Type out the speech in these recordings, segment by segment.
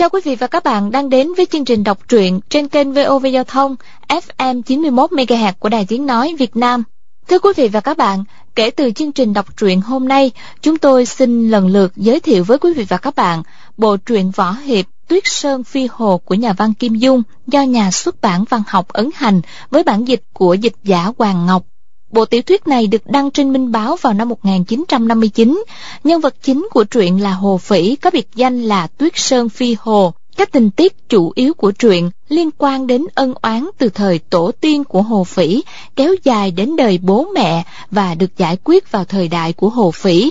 Chào quý vị và các bạn đang đến với chương trình đọc truyện trên kênh VOV Giao thông FM 91 MHz của Đài Tiếng nói Việt Nam. Thưa quý vị và các bạn, kể từ chương trình đọc truyện hôm nay, chúng tôi xin lần lượt giới thiệu với quý vị và các bạn bộ truyện võ hiệp Tuyết Sơn Phi Hồ của nhà văn Kim Dung do nhà xuất bản văn học ấn hành với bản dịch của dịch giả Hoàng Ngọc. Bộ tiểu thuyết này được đăng trên Minh Báo vào năm 1959. Nhân vật chính của truyện là Hồ Phỉ, có biệt danh là Tuyết Sơn Phi Hồ. Các tình tiết chủ yếu của truyện liên quan đến ân oán từ thời tổ tiên của Hồ Phỉ, kéo dài đến đời bố mẹ và được giải quyết vào thời đại của Hồ Phỉ.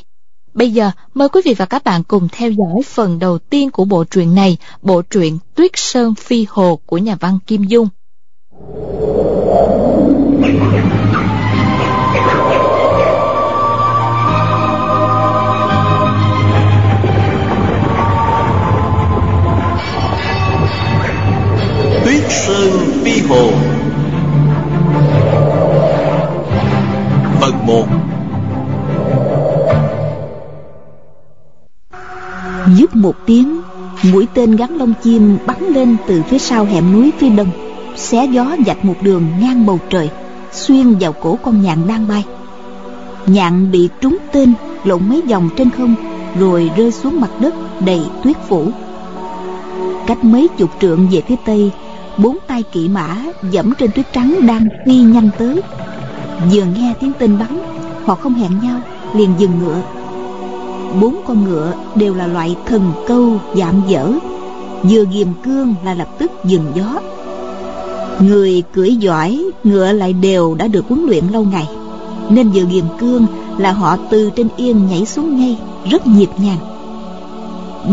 Bây giờ, mời quý vị và các bạn cùng theo dõi phần đầu tiên của bộ truyện này, bộ truyện Tuyết Sơn Phi Hồ của nhà văn Kim Dung. Sơn Phi Hồ. Phần 1 Dứt một tiếng, Mũi tên gắn lông chim bắn lên từ phía sau hẻm núi phía đông. Xé gió dạch một đường ngang bầu trời, Xuyên vào cổ con nhạn đang bay. Nhạn bị trúng tên, lộn mấy vòng trên không, Rồi rơi xuống mặt đất đầy tuyết phủ. Cách mấy chục trượng về phía tây bốn tay kỵ mã dẫm trên tuyết trắng đang phi nhanh tới. Vừa nghe tiếng tên bắn, họ không hẹn nhau, liền dừng ngựa. Bốn con ngựa đều là loại thần câu dạm dở. Vừa ghiềm cương là lập tức dừng gió. Người cưỡi giỏi, ngựa lại đều đã được huấn luyện lâu ngày. Nên vừa ghiềm cương là họ từ trên yên nhảy xuống ngay, rất nhịp nhàng.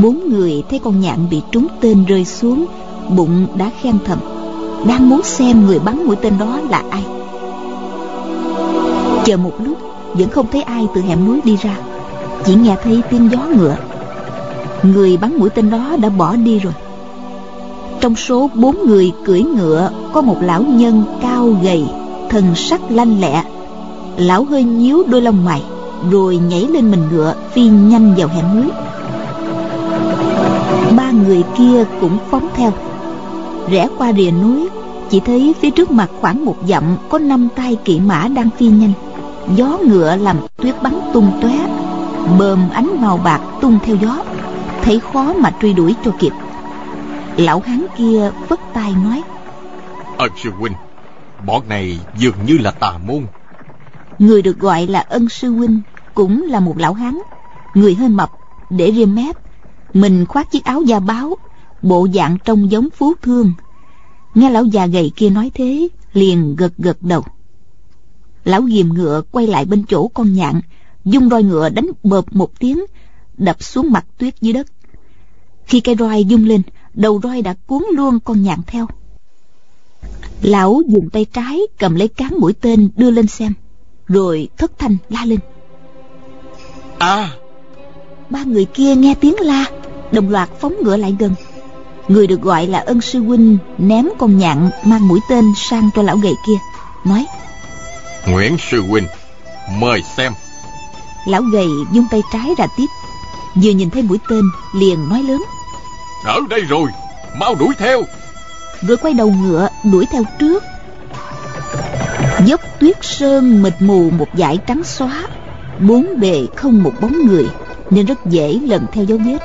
Bốn người thấy con nhạn bị trúng tên rơi xuống bụng đã khen thầm, đang muốn xem người bắn mũi tên đó là ai. Chờ một lúc, vẫn không thấy ai từ hẻm núi đi ra, chỉ nghe thấy tiếng gió ngựa. Người bắn mũi tên đó đã bỏ đi rồi. Trong số bốn người cưỡi ngựa, có một lão nhân cao gầy thần sắc lanh lẹ. Lão hơi nhíu đôi lông mày, rồi nhảy lên mình ngựa, phi nhanh vào hẻm núi. Ba người kia cũng phóng theo rẽ qua rìa núi chỉ thấy phía trước mặt khoảng một dặm có năm tay kỵ mã đang phi nhanh. Gió ngựa làm tuyết bắn tung tóe bơm ánh màu bạc tung theo gió thấy khó mà truy đuổi cho kịp. Lão hán kia vất tay nói ân sư huynh bọn này dường như là tà môn. Người được gọi là ân sư huynh cũng là một lão hán người hơi mập để riêng mép. Mình khoác chiếc áo da báo bộ dạng trông giống phú thương. Nghe lão già gầy kia nói thế liền gật gật đầu. Lão ghìm ngựa quay lại bên chỗ con nhạn dung roi ngựa đánh bợp một tiếng đập xuống mặt tuyết dưới đất. Khi cây roi dung lên đầu roi đã cuốn luôn con nhạn theo. Lão dùng tay trái cầm lấy cán mũi tên đưa lên xem rồi thất thanh la lên. À! Ba người kia nghe tiếng la đồng loạt phóng ngựa lại gần người được gọi là ân sư huynh ném con nhạn mang mũi tên sang cho lão gầy kia nói nguyễn sư huynh mời xem. Lão gầy dung tay trái ra tiếp vừa nhìn thấy mũi tên liền nói lớn ở đây rồi mau đuổi theo. Rồi quay đầu ngựa đuổi theo trước. Dốc tuyết sơn mịt mù một dải trắng xóa bốn bề không một bóng người nên rất dễ lần theo dấu vết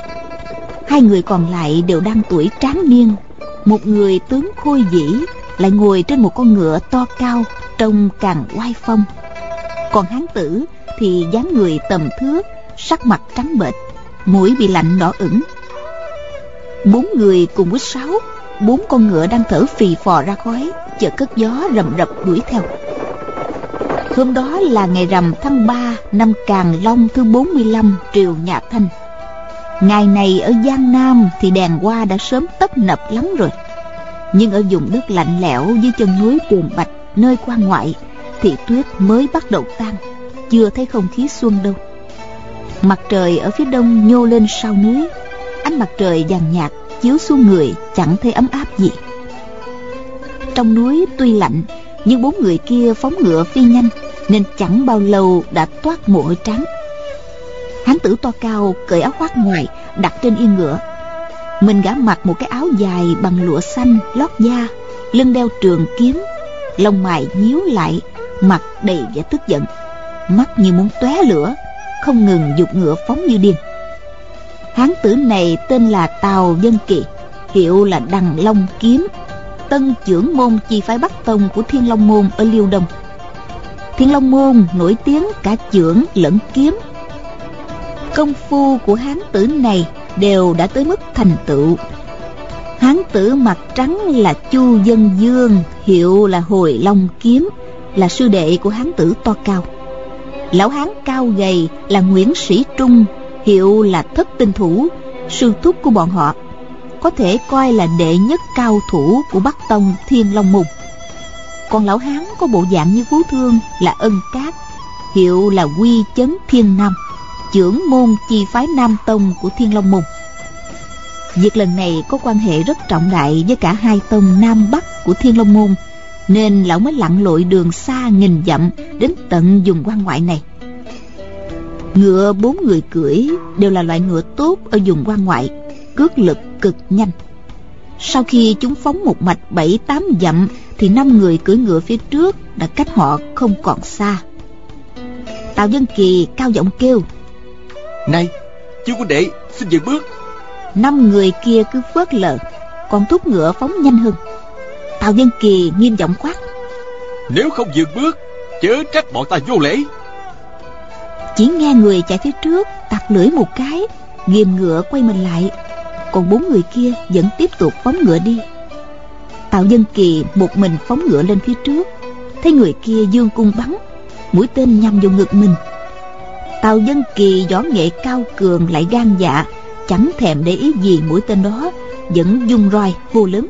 hai người còn lại đều đang tuổi tráng niên. Một người tướng khôi dĩ lại ngồi trên một con ngựa to cao, trông càng oai phong. Còn hán tử thì dáng người tầm thước, sắc mặt trắng bệch, mũi bị lạnh đỏ ửng. Bốn người cùng với sáu, bốn con ngựa đang thở phì phò ra khói chợt cất gió rầm rập đuổi theo. Hôm đó là ngày rằm tháng ba năm Càn Long thứ 45 triều Nhà Thanh ngày này ở Giang Nam thì đèn hoa đã sớm tấp nập lắm rồi. Nhưng ở vùng đất lạnh lẽo dưới chân núi Cuồng Bạch, nơi quan ngoại, thì tuyết mới bắt đầu tan. Chưa thấy không khí xuân đâu. Mặt trời ở phía đông nhô lên sau núi. Ánh mặt trời vàng nhạt chiếu xuống người chẳng thấy ấm áp gì. Trong núi tuy lạnh, nhưng bốn người kia phóng ngựa phi nhanh, nên chẳng bao lâu đã toát mồ hôi trắng hán tử to cao cởi áo khoác ngoài, đặt trên yên ngựa. Mình gã mặc một cái áo dài bằng lụa xanh, lót da, lưng đeo trường kiếm, lông mày nhíu lại, mặt đầy vẻ tức giận. Mắt như muốn tóe lửa, không ngừng dục ngựa phóng như điên. Hán tử này tên là tào dân kỳ, hiệu là đằng long kiếm, tân trưởng môn chi phái bắc tông của thiên long môn ở liêu đông. Thiên long môn nổi tiếng cả trưởng lẫn kiếm công phu của hán tử này đều đã tới mức thành tựu. Hán tử mặt trắng là chu dân dương, hiệu là hồi long kiếm, là sư đệ của hán tử to cao. Lão hán cao gầy là nguyễn sĩ trung, hiệu là thất tinh thủ, sư thúc của bọn họ. Có thể coi là đệ nhất cao thủ của bắc tông thiên long mục. còn lão hán có bộ dạng như phú thương là ân cát, hiệu là quy chấn thiên nam trưởng môn chi phái nam tông của thiên long môn việc lần này có quan hệ rất trọng đại với cả hai tông nam bắc của thiên long môn, nên lão mới lặn lội đường xa nghìn dặm đến tận vùng quan ngoại này. Ngựa bốn người cưỡi đều là loại ngựa tốt ở vùng quan ngoại, cước lực cực nhanh. Sau khi chúng phóng một mạch bảy tám dặm, thì năm người cưỡi ngựa phía trước đã cách họ không còn xa. Tào dân kỳ cao giọng kêu này chú quân đệ xin dừng bước. Năm người kia cứ phớt lờ còn thúc ngựa phóng nhanh hơn. Tào dân kỳ nghiêm giọng quát. Nếu không dừng bước chớ trách bọn ta vô lễ. Chỉ nghe người chạy phía trước tặc lưỡi một cái ghìm ngựa quay mình lại. Còn bốn người kia vẫn tiếp tục phóng ngựa đi. Tào Dân Kỳ một mình phóng ngựa lên phía trước. Thấy người kia dương cung bắn Mũi tên nhằm vào ngực mình Tào Dân Kỳ võ nghệ cao cường lại gan dạ Chẳng thèm để ý gì mũi tên đó Vẫn dung roi hô lớn.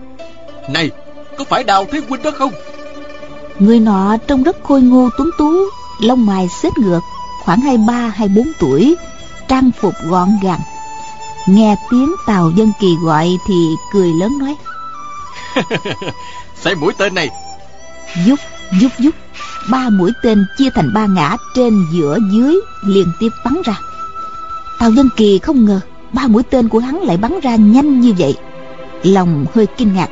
Này có phải đào thế huynh đó không? Người nọ trông rất khôi ngô tuấn tú Lông mày xếp ngược Khoảng hai ba hai bốn tuổi Trang phục gọn gàng. Nghe tiếng Tào Dân Kỳ gọi Thì cười lớn nói. Xem mũi tên này. Dúc, dúc, dúc Ba mũi tên chia thành ba ngã Trên giữa dưới liên tiếp bắn ra. Tào Dân Kỳ không ngờ Ba mũi tên của hắn lại bắn ra nhanh như vậy. Lòng hơi kinh ngạc,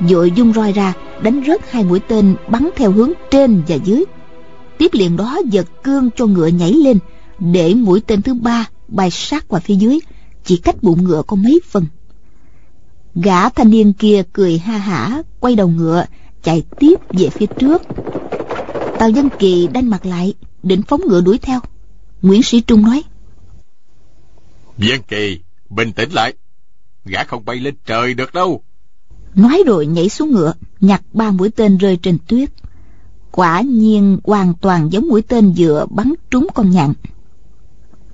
Vội dung roi ra, Đánh rớt hai mũi tên bắn theo hướng trên và dưới. Tiếp liền đó giật cương cho ngựa nhảy lên, Để mũi tên thứ ba bay sát qua phía dưới, Chỉ cách bụng ngựa có mấy phần. Gã thanh niên kia cười ha hả, Quay đầu ngựa, Chạy tiếp về phía trước. Tào Dân Kỳ đanh mặt lại Định phóng ngựa đuổi theo. Nguyễn Sĩ Trung nói Dân Kỳ Bình tĩnh lại. Gã không bay lên trời được đâu. Nói rồi nhảy xuống ngựa Nhặt ba mũi tên rơi trên tuyết. Quả nhiên hoàn toàn giống mũi tên vừa bắn trúng con nhạn.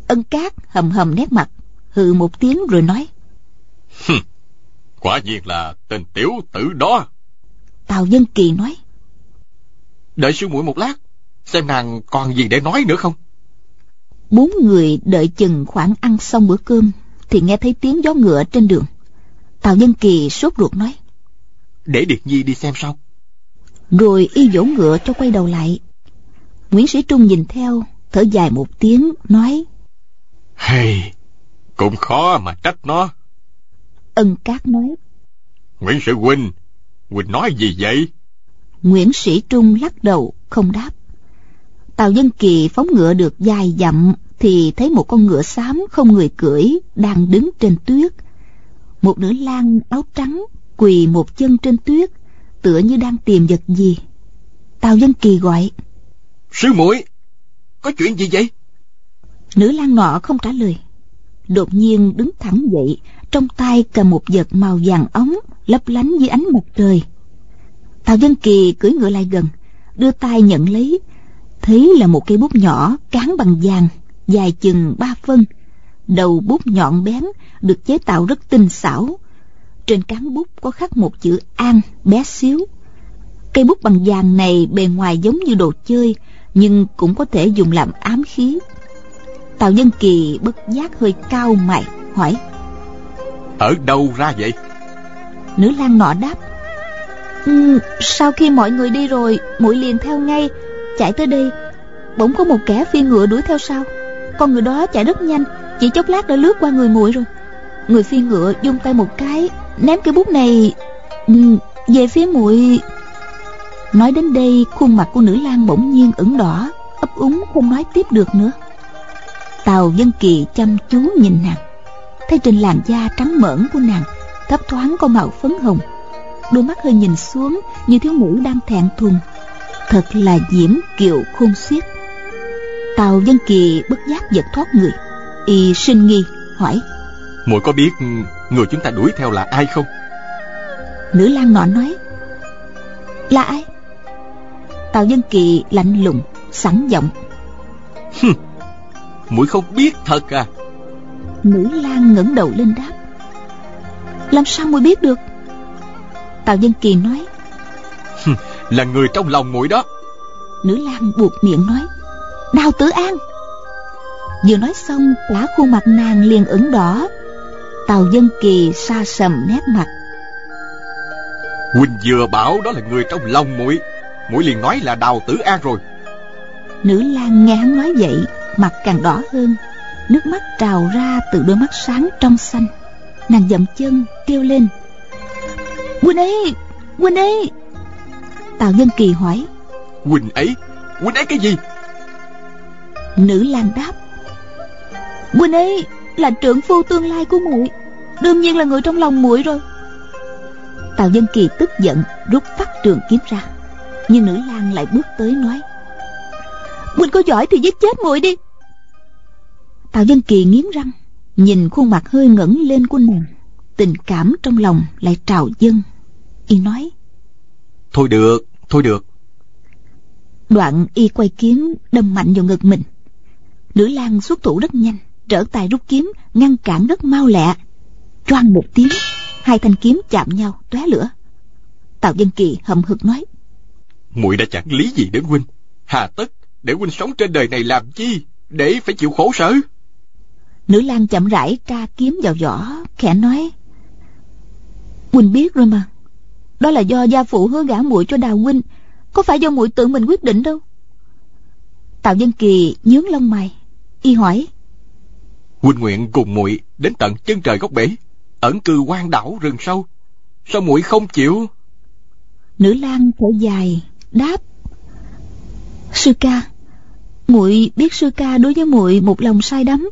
Ân Cát hầm hầm nét mặt Hừ một tiếng rồi nói Quả nhiên là tên tiểu tử đó. Tào Dân Kỳ nói Đợi sư muội một lát Xem nàng còn gì để nói nữa không? Bốn người đợi chừng khoảng ăn xong bữa cơm Thì nghe thấy tiếng gió ngựa trên đường. Tào Dân Kỳ sốt ruột nói Để Điệt Nhi đi xem sao. Rồi y dỗ ngựa cho quay đầu lại. Nguyễn Sĩ Trung nhìn theo Thở dài một tiếng nói Hay Cũng khó mà trách nó. Ân Cát nói Nguyễn Sĩ Huynh Huynh nói gì vậy Nguyễn Sĩ Trung lắc đầu không đáp. Tào Dân Kỳ phóng ngựa được dài dặm Thì thấy một con ngựa xám không người cưỡi Đang đứng trên tuyết. Một nữ lang áo trắng Quỳ một chân trên tuyết Tựa như đang tìm vật gì. Tào Dân Kỳ gọi Sư muội Có chuyện gì vậy? Nữ lang nọ không trả lời. Đột nhiên đứng thẳng dậy Trong tay cầm một vật màu vàng ống Lấp lánh dưới ánh mặt trời Tào Dân Kỳ cưỡi ngựa lại gần Đưa tay nhận lấy. Thấy là một cây bút nhỏ cán bằng vàng Dài chừng ba phân. Đầu bút nhọn bén Được chế tạo rất tinh xảo. Trên cán bút có khắc một chữ An bé xíu. Cây bút bằng vàng này bề ngoài giống như đồ chơi Nhưng cũng có thể dùng làm ám khí. Tào Dân Kỳ bất giác hơi cao mày Hỏi. Ở đâu ra vậy? Nữ lang nọ đáp ừ, Sau khi mọi người đi rồi muội liền theo ngay Chạy tới đây. Bỗng có một kẻ phi ngựa đuổi theo sau. Con người đó chạy rất nhanh Chỉ chốc lát đã lướt qua người muội rồi. Người phi ngựa dung tay một cái ném cái bút này ừ, về phía muội. Nói đến đây khuôn mặt của nữ lang bỗng nhiên ửng đỏ ấp úng không nói tiếp được nữa. Tào dân kỳ chăm chú nhìn nàng. Thấy trên làn da trắng mởn của nàng thấp thoáng có màu phấn hồng đôi mắt hơi nhìn xuống như thiếu nữ đang thẹn thùng. Thật là diễm kiều khôn xiết. Tào dân kỳ bất giác giật thoát người. Y sinh nghi hỏi. Muội có biết người chúng ta đuổi theo là ai không? Nữ lang nọ nói. Là ai? Tào dân kỳ lạnh lùng sẵn giọng. Muội không biết thật à? Nữ lang ngẩng đầu lên đáp. Làm sao muội biết được tào dân kỳ nói. Là người trong lòng muội đó. Nữ lang buộc miệng nói đào tử an. Vừa nói xong cả khuôn mặt nàng liền ửng đỏ. Tào dân kỳ xa sầm nét mặt. Huynh vừa bảo đó là người trong lòng muội muội liền nói là đào tử an rồi. Nữ lang nghe hắn nói vậy mặt càng đỏ hơn nước mắt trào ra từ đôi mắt sáng trong xanh. Nàng dậm chân kêu lên huynh ấy huynh ấy tào dân kỳ hỏi. Huynh ấy huynh ấy cái gì? Nữ lang đáp. Huynh ấy là trưởng phu tương lai của muội. Đương nhiên là người trong lòng muội rồi. Tào dân kỳ tức giận rút phát trường kiếm ra. Nhưng nữ lang lại bước tới nói. Huynh có giỏi thì giết chết muội đi. Tào dân kỳ nghiến răng nhìn khuôn mặt hơi ngẩng lên của nàng tình cảm trong lòng lại trào dâng. Y nói thôi được thôi được. Đoạn y quay kiếm đâm mạnh vào ngực mình. Nữ lang xuất thủ rất nhanh trở tay rút kiếm ngăn cản rất mau lẹ. Choang một tiếng hai thanh kiếm chạm nhau tóe lửa. Tào dân kỳ hậm hực nói muội đã chẳng lý gì đến huynh. Hà tất để huynh sống trên đời này làm chi? Để phải chịu khổ sở. Nữ lang chậm rãi tra kiếm vào vỏ khẽ nói huynh biết rồi mà. Đó là do gia phụ hứa gả muội cho đào huynh. Có phải do muội tự mình quyết định đâu? Tào dân kỳ nhướng lông mày y hỏi. Huynh nguyện cùng muội đến tận chân trời góc bể ẩn cư quan đảo rừng sâu. Sao muội không chịu? Nữ lang thở dài đáp. Sư ca muội biết sư ca đối với muội một lòng sai đắm.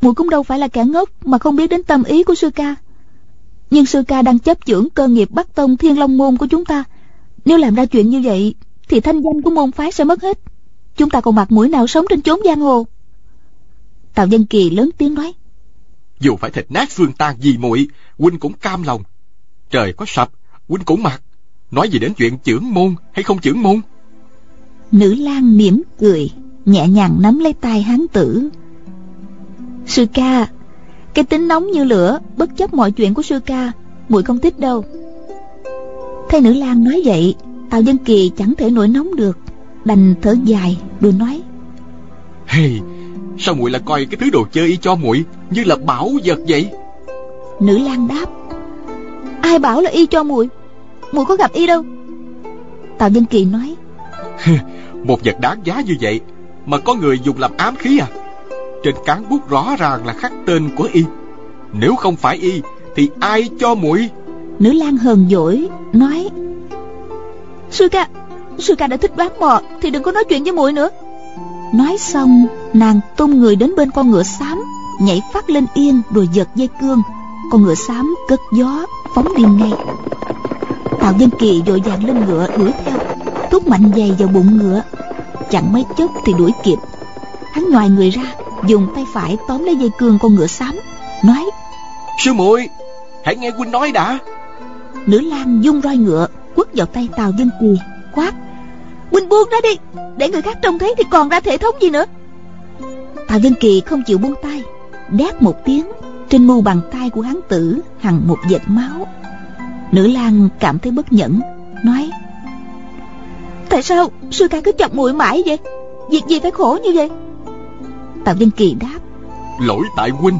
Muội cũng đâu phải là kẻ ngốc mà không biết đến tâm ý của sư ca nhưng sư ca đang chấp chưởng cơ nghiệp bắc tông thiên long môn của chúng ta. Nếu làm ra chuyện như vậy thì thanh danh của môn phái sẽ mất hết. Chúng ta còn mặt mũi nào sống trên chốn giang hồ? Tào dân kỳ lớn tiếng nói. Dù phải thịt nát xương tan vì muội huynh cũng cam lòng. Trời có sập huynh cũng mặc. Nói gì đến chuyện trưởng môn hay không trưởng môn? Nữ lang mỉm cười nhẹ nhàng nắm lấy tay hán tử. Sư ca cái tính nóng như lửa bất chấp mọi chuyện của sư ca muội không thích đâu. Thấy nữ lang nói vậy tào dân kỳ chẳng thể nổi nóng được đành thở dài rồi nói. Hey sao muội lại coi cái thứ đồ chơi y cho muội như là bảo vật vậy? Nữ lang đáp. Ai bảo là y cho muội? Muội có gặp y đâu? Tào dân kỳ nói. Một vật đáng giá như vậy mà có người dùng làm ám khí à trên cán bút rõ ràng là khắc tên của y. Nếu không phải y, thì ai cho muội? Nữ lang hờn dỗi, nói, sư ca sư ca đã thích đoán mò thì đừng có nói chuyện với muội nữa. Nói xong, nàng tung người đến bên con ngựa xám, nhảy phát lên yên rồi giật dây cương. Con ngựa xám cất gió, phóng đi ngay. Tào dân kỳ vội vàng lên ngựa đuổi theo, thúc mạnh giày vào bụng ngựa. Chẳng mấy chốc thì đuổi kịp. Hắn ngoài người ra dùng tay phải tóm lấy dây cương con ngựa xám nói sư muội hãy nghe huynh nói đã. Nữ lang dung roi ngựa quất vào tay tào dân kỳ quát huynh buông ra đi để người khác trông thấy thì còn ra thể thống gì nữa. Tào dân kỳ không chịu buông tay đét một tiếng trên mu bàn tay của hắn tử hằn một vệt máu. Nữ lang cảm thấy bất nhẫn nói tại sao sư ca cứ chọc muội mãi vậy? Việc gì phải khổ như vậy tào dân kỳ đáp. Lỗi tại huynh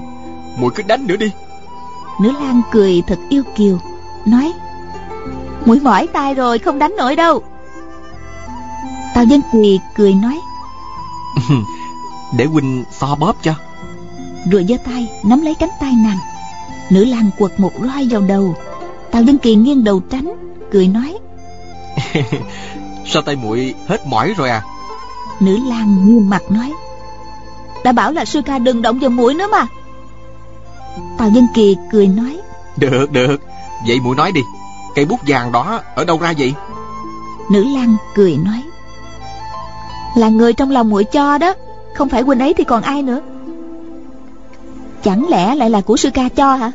muội cứ đánh nữa đi. Nữ lang cười thật yêu kiều nói mũi mỏi tay rồi không đánh nổi đâu. Tào dân kỳ cười nói để huynh so bóp cho. Rồi giơ tay nắm lấy cánh tay nàng. Nữ lang quật một roi vào đầu. Tào dân kỳ nghiêng đầu tránh cười nói sao tay muội hết mỏi rồi à? Nữ lang nghiêm mặt nói đã bảo là sư ca đừng động vào mũi nữa mà. Tào dân kỳ cười nói. Được được. Vậy muội nói đi. Cây bút vàng đó ở đâu ra vậy? Nữ lang cười nói. Là người trong lòng muội cho đó. Không phải huynh ấy thì còn ai nữa. Chẳng lẽ lại là của sư ca cho hả?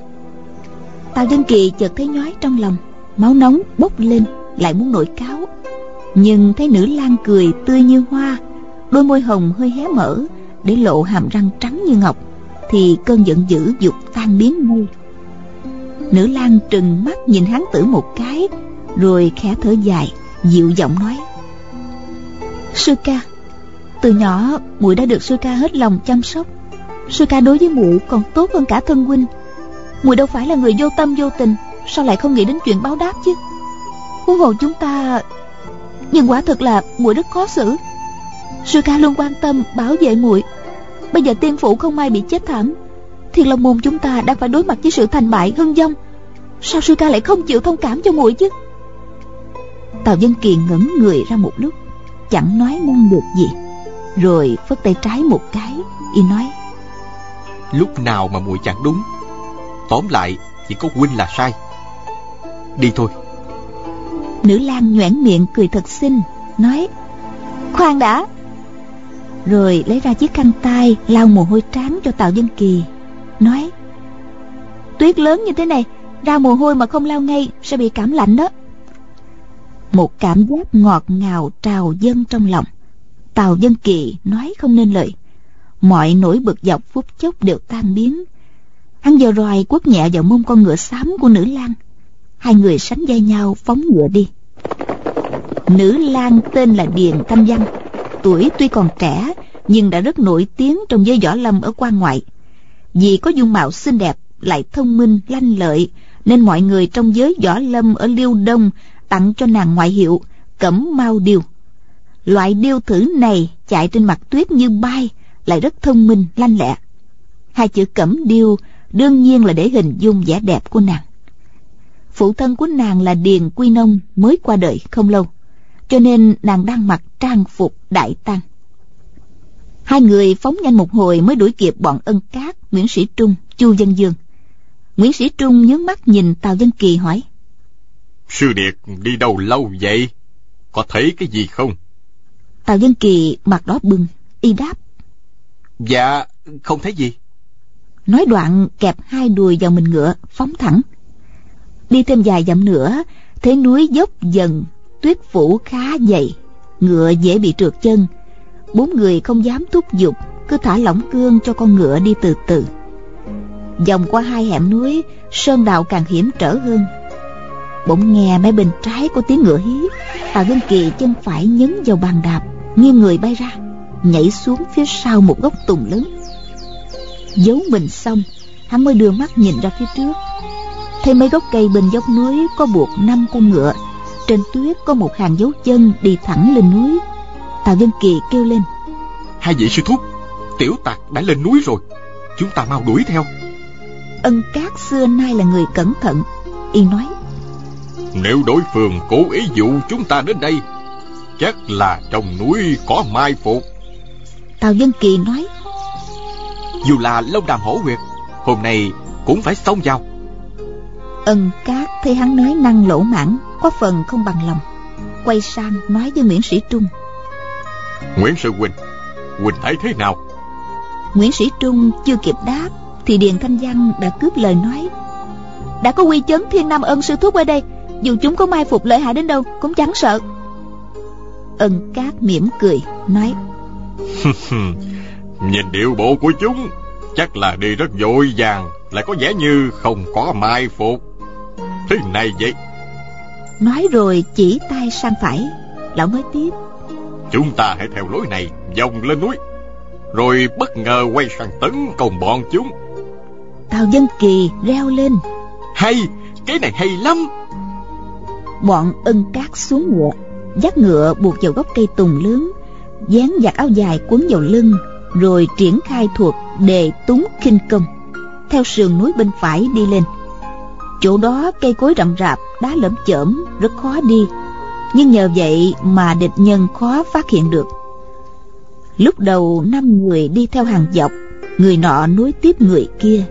Tào dân kỳ chợt thấy nhói trong lòng. Máu nóng bốc lên lại muốn nổi cáo. Nhưng thấy nữ lang cười tươi như hoa đôi môi hồng hơi hé mở để lộ hàm răng trắng như ngọc, thì cơn giận dữ dục tan biến ngay. Nữ lang trừng mắt nhìn hán tử một cái, rồi khẽ thở dài, dịu giọng nói. Sư ca, từ nhỏ muội đã được sư ca hết lòng chăm sóc. Sư ca đối với muội còn tốt hơn cả thân huynh. Muội đâu phải là người vô tâm vô tình, sao lại không nghĩ đến chuyện báo đáp chứ? Huống hồ chúng ta, nhưng quả thực là muội rất khó xử sư ca luôn quan tâm bảo vệ muội. Bây giờ tiên phụ không may bị chết thảm thiệt long môn chúng ta đang phải đối mặt với sự thành bại hưng vong sao sư ca lại không chịu thông cảm cho muội chứ? Tào dân kiền ngẩn người ra một lúc chẳng nói năng được gì. Rồi phất tay trái một cái y nói lúc nào mà muội chẳng đúng tóm lại chỉ có huynh là sai. Đi thôi. Nữ lang nhoẻn miệng cười thật xinh nói khoan đã rồi lấy ra chiếc khăn tay, lau mồ hôi trán cho tào dân kỳ. Nói, tuyết lớn như thế này, ra mồ hôi mà không lau ngay sẽ bị cảm lạnh đó. Một cảm giác ngọt ngào trào dâng trong lòng. Tào dân kỳ nói không nên lời. Mọi nỗi bực dọc phút chốc đều tan biến. Hắn giờ roi quất nhẹ vào mông con ngựa xám của nữ lang. Hai người sánh vai nhau phóng ngựa đi. Nữ lang tên là điền thanh văn tuổi tuy còn trẻ, nhưng đã rất nổi tiếng trong giới võ lâm ở quan ngoại. Vì có dung mạo xinh đẹp, lại thông minh, lanh lợi, nên mọi người trong giới võ lâm ở liêu đông tặng cho nàng ngoại hiệu cẩm mau điêu. Loại điêu thử này chạy trên mặt tuyết như bay, lại rất thông minh, lanh lẹ. Hai chữ cẩm điêu đương nhiên là để hình dung vẻ đẹp của nàng. Phụ thân của nàng là điền quy nông mới qua đời không lâu cho nên nàng đang mặc trang phục đại tăng. Hai người phóng nhanh một hồi mới đuổi kịp bọn ân cát nguyễn sĩ trung chu dân dương. Nguyễn sĩ trung nhướng mắt nhìn tào dân kỳ hỏi. Sư điệt đi đâu lâu vậy? Có thấy cái gì không? Tào dân kỳ mặt đỏ bừng y đáp. Dạ không thấy gì. Nói đoạn kẹp hai đùi vào mình ngựa phóng thẳng. Đi thêm vài dặm nữa thấy núi dốc dần tuyết phủ khá dày, ngựa dễ bị trượt chân. Bốn người không dám thúc giục, cứ thả lỏng cương cho con ngựa đi từ từ. Vòng qua hai hẻm núi, sơn đạo càng hiểm trở hơn. Bỗng nghe mấy bên trái có tiếng ngựa hí tào dân kỳ chân phải nhấn vào bàn đạp, nghiêng người bay ra, nhảy xuống phía sau một gốc tùng lớn. Giấu mình xong, hắn mới đưa mắt nhìn ra phía trước. Thấy mấy gốc cây bên dốc núi có buộc năm con ngựa trên tuyết có một hàng dấu chân đi thẳng lên núi. Tào dân kỳ kêu lên. Hai vị sư thúc tiểu tặc đã lên núi rồi chúng ta mau đuổi theo. Ân cát xưa nay là người cẩn thận y nói. Nếu đối phương cố ý dụ chúng ta đến đây chắc là trong núi có mai phục. Tào dân kỳ nói. Dù là lâu đàm hổ huyệt hôm nay cũng phải xông vào ân cát thấy hắn nói năng lỗ mãn có phần không bằng lòng. Quay sang nói với nguyễn sĩ trung. Nguyễn sư huynh huynh thấy thế nào? Nguyễn sĩ trung chưa kịp đáp thì điền thanh văn đã cướp lời nói. Đã có quy chấn thiên nam ân sư thúc ở đây dù chúng có mai phục lợi hại đến đâu cũng chẳng sợ. Ân cát mỉm cười nói. Nhìn điệu bộ của chúng chắc là đi rất vội vàng lại có vẻ như không có mai phục thế này vậy? Nói rồi chỉ tay sang phải lão nói tiếp. Chúng ta hãy theo lối này vòng lên núi rồi bất ngờ quay sang tấn công bọn chúng. Tào dân kỳ reo lên. Hay cái này hay lắm. Bọn ân cát xuống ngựa dắt ngựa buộc vào gốc cây tùng lớn dán giặt áo dài quấn vào lưng rồi triển khai thuật đề túng kinh công. Theo sườn núi bên phải đi lên chỗ đó cây cối rậm rạp, đá lởm chởm, rất khó đi. Nhưng nhờ vậy mà địch nhân khó phát hiện được. Lúc đầu năm người đi theo hàng dọc, người nọ nối tiếp người kia.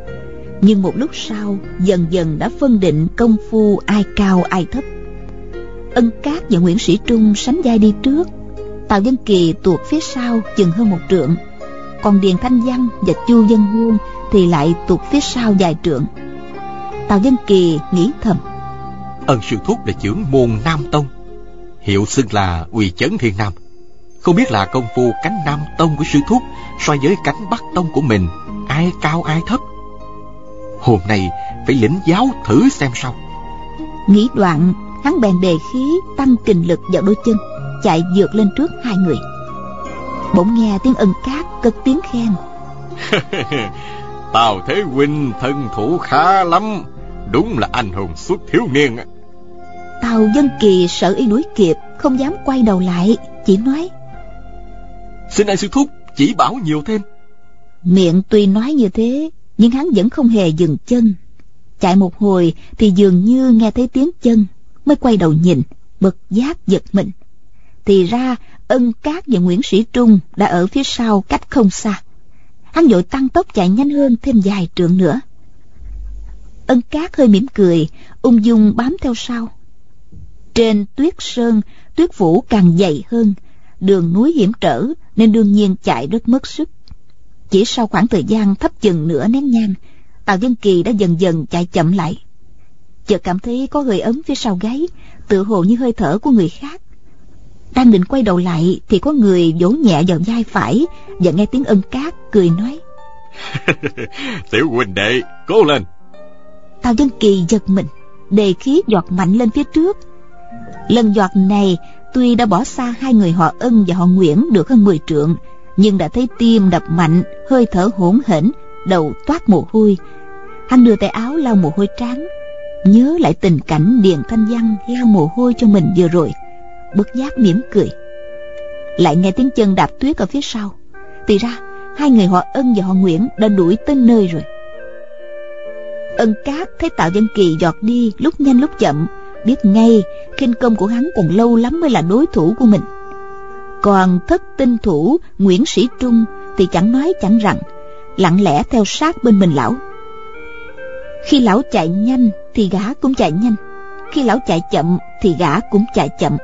Nhưng một lúc sau, dần dần đã phân định công phu ai cao ai thấp. Ân cát và nguyễn sĩ trung sánh vai đi trước. Tào dân kỳ tuột phía sau chừng hơn một trượng. Còn điền thanh văn và chu dân hương thì lại tuột phía sau vài trượng tào dân kỳ nghĩ thầm. Ân sư thúc là trưởng môn nam tông hiệu xưng là uy chấn thiên nam. Không biết là công phu cánh nam tông của sư thúc so với cánh bắc tông của mình ai cao ai thấp? Hôm nay phải lĩnh giáo thử xem sao. Nghĩ đoạn hắn bèn đề khí tăng kình lực vào đôi chân chạy vượt lên trước hai người. Bỗng nghe tiếng ân cát cất tiếng khen. Tào thế huynh thân thủ khá lắm đúng là anh hùng xuất thiếu niên tào dân kỳ sợ y đuổi kịp không dám quay đầu lại chỉ nói. Xin anh sư thúc chỉ bảo nhiều thêm. Miệng tuy nói như thế nhưng hắn vẫn không hề dừng chân. Chạy một hồi thì dường như nghe thấy tiếng chân mới quay đầu nhìn bực giác giật mình. Thì ra ân cát và nguyễn sĩ trung đã ở phía sau cách không xa. Hắn vội tăng tốc chạy nhanh hơn thêm vài trượng nữa ân cát hơi mỉm cười, ung dung bám theo sau. Trên tuyết sơn, tuyết phủ càng dày hơn, đường núi hiểm trở nên đương nhiên chạy rất mất sức. Chỉ sau khoảng thời gian thấp chừng nửa nén nhang, tào dân kỳ đã dần dần chạy chậm lại. Chợt cảm thấy có hơi ấm phía sau gáy tự hồ như hơi thở của người khác. Đang định quay đầu lại thì có người vỗ nhẹ vào vai phải và nghe tiếng ân cát cười nói. Tiểu huynh đệ, cố lên! Tào dân kỳ giật mình, đề khí giọt mạnh lên phía trước. Lần giọt này, tuy đã bỏ xa hai người họ ân và họ nguyễn được hơn 10 trượng, nhưng đã thấy tim đập mạnh, hơi thở hỗn hển, đầu toát mồ hôi. Hắn đưa tay áo lau mồ hôi trán nhớ lại tình cảnh điền thanh văn lau mồ hôi cho mình vừa rồi. Bất giác mỉm cười. Lại nghe tiếng chân đạp tuyết ở phía sau. Thì ra, hai người họ ân và họ nguyễn đã đuổi tới nơi rồi ân cát thấy tạo dân kỳ giọt đi lúc nhanh lúc chậm, biết ngay khinh công của hắn còn lâu lắm mới là đối thủ của mình. Còn thất tinh thủ nguyễn sĩ trung thì chẳng nói chẳng rằng, lặng lẽ theo sát bên mình lão. Khi lão chạy nhanh thì gã cũng chạy nhanh, khi lão chạy chậm thì gã cũng chạy chậm.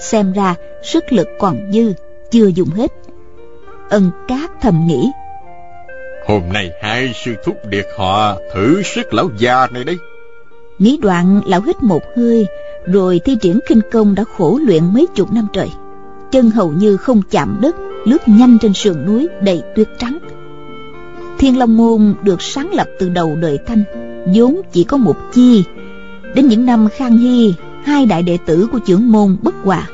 Xem ra sức lực còn dư, chưa dùng hết. Ân cát thầm nghĩ hôm nay hai sư thúc điệt họ thử sức lão già này đấy nghĩ đoạn, lão hít một hơi, rồi thi triển kinh công đã khổ luyện mấy chục năm trời. Chân hầu như không chạm đất, lướt nhanh trên sườn núi đầy tuyết trắng. Thiên long môn được sáng lập từ đầu đời thanh, vốn chỉ có một chi. Đến những năm khang hy, hai đại đệ tử của trưởng môn bất hòa.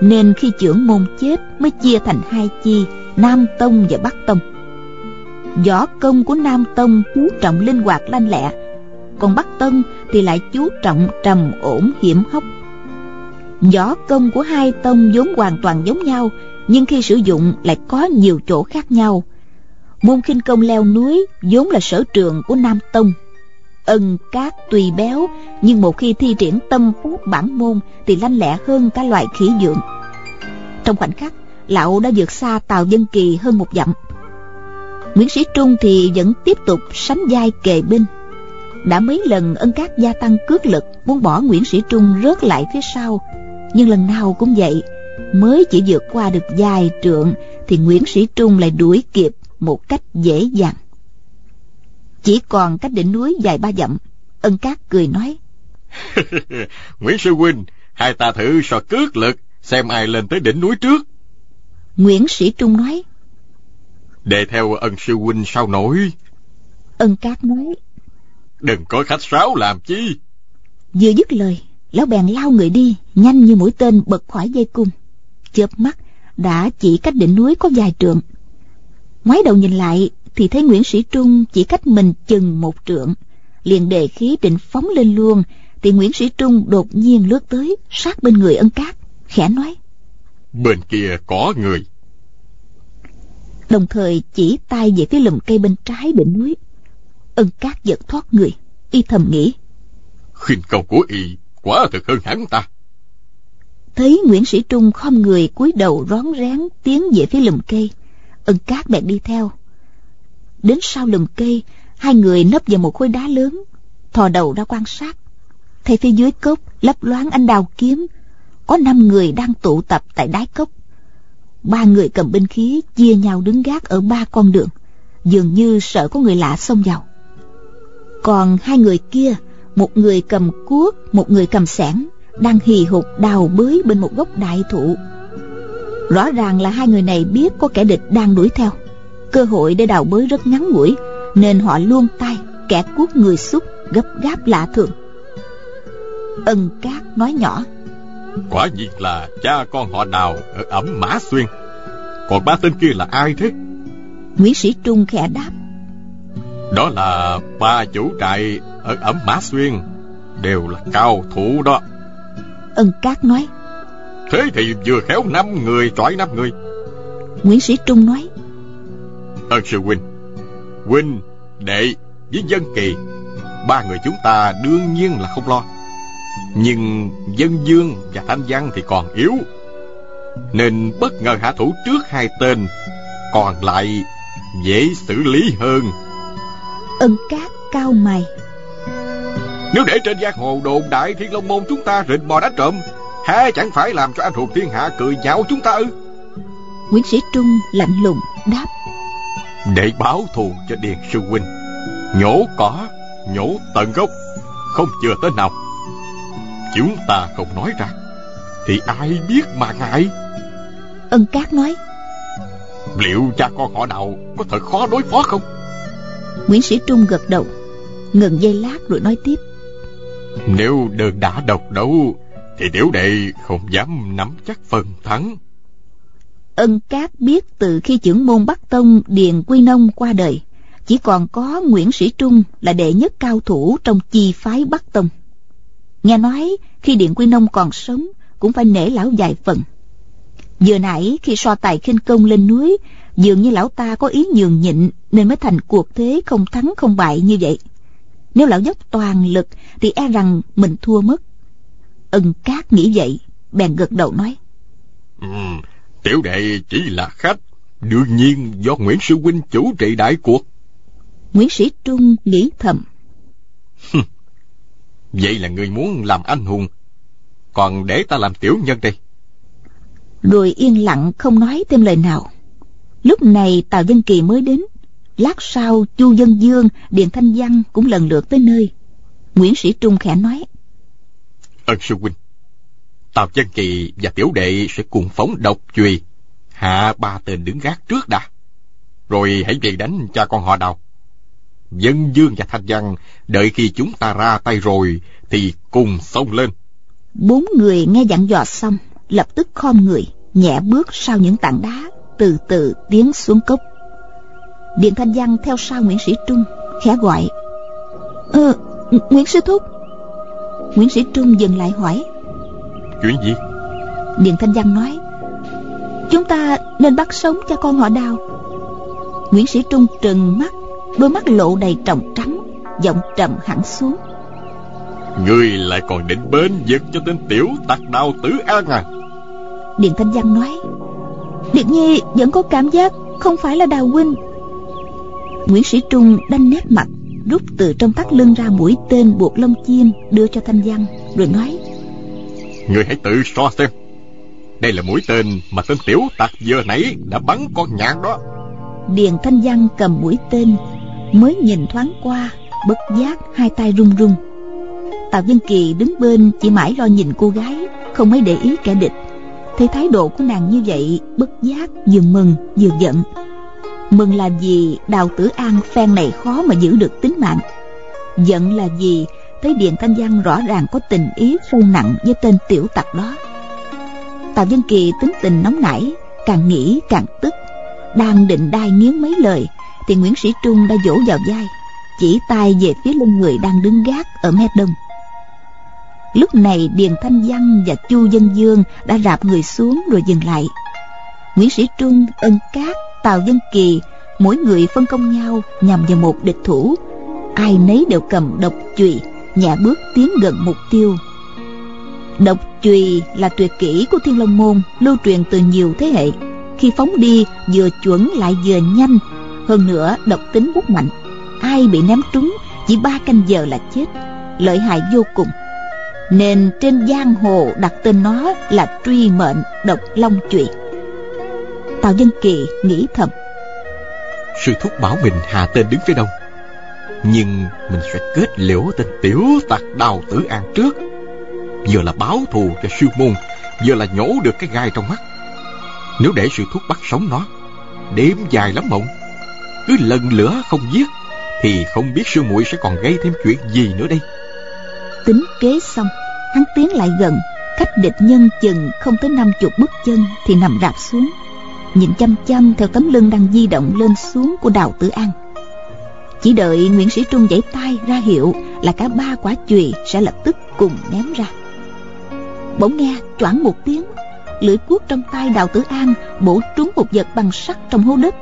Nên khi trưởng môn chết mới chia thành hai chi, nam tông và bắc tông võ công của nam tông chú trọng linh hoạt lanh lẹ, còn bắc tông thì lại chú trọng trầm ổn hiểm hóc. Võ công của hai tông vốn hoàn toàn giống nhau, nhưng khi sử dụng lại có nhiều chỗ khác nhau. Môn khinh công leo núi vốn là sở trường của nam tông. Ân cát tùy béo, nhưng một khi thi triển tâm phú bản môn thì lanh lẹ hơn cả loại khỉ dượng trong khoảnh khắc, lão đã vượt xa tàu dân kỳ hơn một dặm nguyễn sĩ trung thì vẫn tiếp tục sánh vai kề bên. Đã mấy lần ân cát gia tăng cước lực muốn bỏ nguyễn sĩ trung rớt lại phía sau nhưng lần nào cũng vậy mới chỉ vượt qua được vài trượng thì nguyễn sĩ trung lại đuổi kịp một cách dễ dàng. Chỉ còn cách đỉnh núi dài ba dặm ân cát cười nói. Nguyễn sư huynh hai ta thử so cước lực xem ai lên tới đỉnh núi trước. Nguyễn sĩ trung nói để theo ân sư huynh sao nổi? Ân cát nói đừng có khách sáo làm chi. Vừa dứt lời lão bèn lao người đi nhanh như mũi tên bật khỏi dây cung. Chớp mắt đã chỉ cách đỉnh núi có vài trượng. Ngoái đầu nhìn lại thì thấy nguyễn sĩ trung chỉ cách mình chừng một trượng. Liền đề khí định phóng lên luôn thì nguyễn sĩ trung đột nhiên lướt tới sát bên người ân cát khẽ nói bên kia có người đồng thời chỉ tay về phía lùm cây bên trái đỉnh núi. Ân cát giật thoát người y thầm nghĩ. Khinh công của y quả thực hơn hắn ta. Thấy nguyễn sĩ trung không người cúi đầu rón rén tiến về phía lùm cây ân cát bèn đi theo. Đến sau lùm cây hai người nấp vào một khối đá lớn thò đầu ra quan sát. Thấy phía dưới cốc lấp loáng anh đào kiếm có năm người đang tụ tập tại đáy cốc ba người cầm binh khí chia nhau đứng gác ở ba con đường. Dường như sợ có người lạ xông vào. Còn hai người kia, một người cầm cuốc, một người cầm xẻng đang hì hục đào bới bên một gốc đại thụ. Rõ ràng là hai người này biết có kẻ địch đang đuổi theo. Cơ hội để đào bới rất ngắn ngủi, nên họ luôn tay kẻ cuốc người xúc gấp gáp lạ thường. Ân cát nói nhỏ quả nhiên là cha con họ đào ở ẩm mã xuyên. Còn ba tên kia là ai thế? Nguyễn sĩ trung khẽ đáp. Đó là ba chủ trại ở ẩm mã xuyên. Đều là cao thủ đó. Ân cát nói. Thế thì vừa khéo năm người chọi năm người. Nguyễn sĩ trung nói. Ân sư huynh huynh đệ với dân kỳ ba người chúng ta đương nhiên là không lo nhưng dân dương và thanh văn thì còn yếu. Nên bất ngờ hạ thủ trước hai tên còn lại dễ xử lý hơn. Ân cát cao mày. Nếu để trên giang hồ đồn đại thiên long môn chúng ta rình mò đánh trộm há chẳng phải làm cho anh hùng thiên hạ cười nhạo chúng ta ư? Nguyễn sĩ trung lạnh lùng đáp. Để báo thù cho điền sư huynh. Nhổ cỏ nhổ tận gốc không chừa tới nào chúng ta không nói ra thì ai biết mà ngại? Ân cát nói liệu cha con họ nào có thật khó đối phó không? Nguyễn sĩ trung gật đầu ngừng giây lát rồi nói tiếp. Nếu đơn đã độc đấu thì tiểu đệ không dám nắm chắc phần thắng. Ân cát biết từ khi trưởng môn bắc tông điền quy nông qua đời chỉ còn có nguyễn sĩ trung là đệ nhất cao thủ trong chi phái bắc tông nghe nói khi điện quy nông còn sống cũng phải nể lão vài phần. Vừa nãy khi so tài khinh công lên núi dường như lão ta có ý nhường nhịn nên mới thành cuộc thế không thắng không bại như vậy. Nếu lão dốc toàn lực thì e rằng mình thua mất. Ân cát nghĩ vậy bèn gật đầu nói. Ừ, tiểu đệ chỉ là khách đương nhiên do nguyễn sư huynh chủ trị đại cuộc. Nguyễn sĩ trung nghĩ thầm vậy là người muốn làm anh hùng. Còn để ta làm tiểu nhân đây. Rồi yên lặng không nói thêm lời nào. Lúc này tào dân kỳ mới đến. Lát sau chu dân dương điền thanh văn cũng lần lượt tới nơi. Nguyễn sĩ trung khẽ nói ân sư huynh tào dân kỳ và tiểu đệ sẽ cùng phóng độc chùy hạ ba tên đứng gác trước đã. Rồi hãy về đánh cha con họ đào dân dương và thanh văn đợi khi chúng ta ra tay rồi thì cùng xông lên. Bốn người nghe dặn dò xong lập tức khom người nhẹ bước sau những tảng đá từ từ tiến xuống cốc. Điện thanh văn theo sau nguyễn sĩ trung khẽ gọi ờ nguyễn sư thúc. Nguyễn sĩ trung dừng lại hỏi chuyện gì? Điện thanh văn nói chúng ta nên bắt sống cha con họ đào. Nguyễn sĩ trung trừng mắt đôi mắt lộ đầy tròng trắng giọng trầm hẳn xuống. Ngươi lại còn định bên vực cho tên tiểu tặc đào tử an à? Điện thanh văn nói điệt nhi vẫn có cảm giác không phải là đào huynh. Nguyễn sĩ trung đanh nét mặt rút từ trong thắt lưng ra mũi tên buộc lông chim đưa cho thanh văn rồi nói người hãy tự so xem. Đây là mũi tên mà tên tiểu tặc vừa nãy đã bắn con nhạn đó. Điền thanh văn cầm mũi tên mới nhìn thoáng qua, bất giác hai tay run run. Tào Vân kỳ đứng bên chỉ mãi lo nhìn cô gái, không mấy để ý kẻ địch. Thấy thái độ của nàng như vậy, bất giác vừa mừng vừa giận. Mừng là vì đào tử an phen này khó mà giữ được tính mạng. Giận là vì thấy điện thanh văn rõ ràng có tình ý sâu nặng với tên tiểu tặc đó. Tào Vân kỳ tính tình nóng nảy, càng nghĩ càng tức, đang định đai nghiến mấy lời thì nguyễn sĩ trung đã vỗ vào vai, chỉ tay về phía lưng người đang đứng gác ở mé đông. Lúc này điền thanh văn và chu dân dương đã rạp người xuống rồi dừng lại. Nguyễn sĩ trung, ân cát, tào dân kỳ, mỗi người phân công nhau nhằm vào một địch thủ. Ai nấy đều cầm độc chùy, nhẹ bước tiến gần mục tiêu. Độc chùy là tuyệt kỹ của thiên long môn, lưu truyền từ nhiều thế hệ. Khi phóng đi, vừa chuẩn lại vừa nhanh hơn nữa, độc tính rất mạnh. Ai bị ném trúng, chỉ ba canh giờ là chết. Lợi hại vô cùng. Nên trên giang hồ đặt tên nó là truy mệnh độc long Chuyện. tào dân kỳ nghĩ thầm. Sư thúc bảo mình hạ tên đứng phía đông. Nhưng mình sẽ kết liễu tên tiểu tặc đào tử an trước. Vừa là báo thù cho sư môn, vừa là nhổ được cái gai trong mắt. Nếu để sư thúc bắt sống nó đêm dài lắm mộng cứ lần lửa không giết, thì không biết sư muội sẽ còn gây thêm chuyện gì nữa đây. Tính kế xong, hắn tiến lại gần cách địch nhân chừng không tới năm chục bước chân thì nằm rạp xuống, nhìn chăm chăm theo tấm lưng đang di động lên xuống của đào tử an. Chỉ đợi nguyễn sĩ trung giãy tay ra hiệu là cả ba quả chùy sẽ lập tức cùng ném ra. Bỗng nghe choảng một tiếng, lưỡi cuốc trong tay đào tử an bổ trúng một vật bằng sắt trong hố đất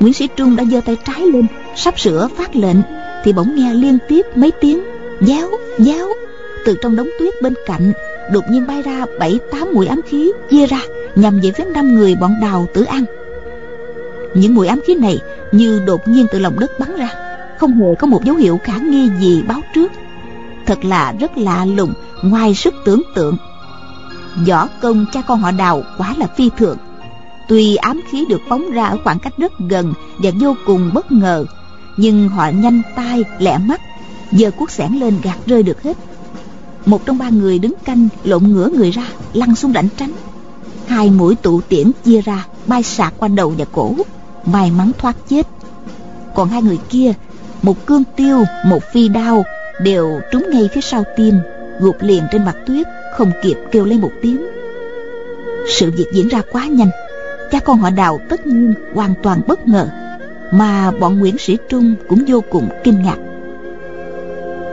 nguyễn sĩ trung đã giơ tay trái lên, sắp sửa phát lệnh, thì bỗng nghe liên tiếp mấy tiếng giáo giáo. Từ trong đống tuyết bên cạnh, đột nhiên bay ra bảy, tám mũi ám khí, chia ra, nhằm về phía năm người bọn đào tử an. Những mũi ám khí này như đột nhiên từ lòng đất bắn ra, không hề có một dấu hiệu khả nghi gì báo trước. Thật là rất lạ lùng, ngoài sức tưởng tượng. Võ công cha con họ đào quá là phi thường tuy ám khí được phóng ra ở khoảng cách rất gần và vô cùng bất ngờ, nhưng họ nhanh tay, lẹ mắt, giờ cuốc sẻn lên gạt rơi được hết. Một trong ba người đứng canh, lộn ngửa người ra, lăn xuống rảnh tránh. Hai mũi tụ tiễn chia ra, bay sạc qua đầu và cổ, may mắn thoát chết. Còn hai người kia, một cương tiêu, một phi đao, đều trúng ngay phía sau tim, gục liền trên mặt tuyết, không kịp kêu lên một tiếng. Sự việc diễn ra quá nhanh cha con họ đào tất nhiên hoàn toàn bất ngờ mà bọn nguyễn sĩ trung cũng vô cùng kinh ngạc.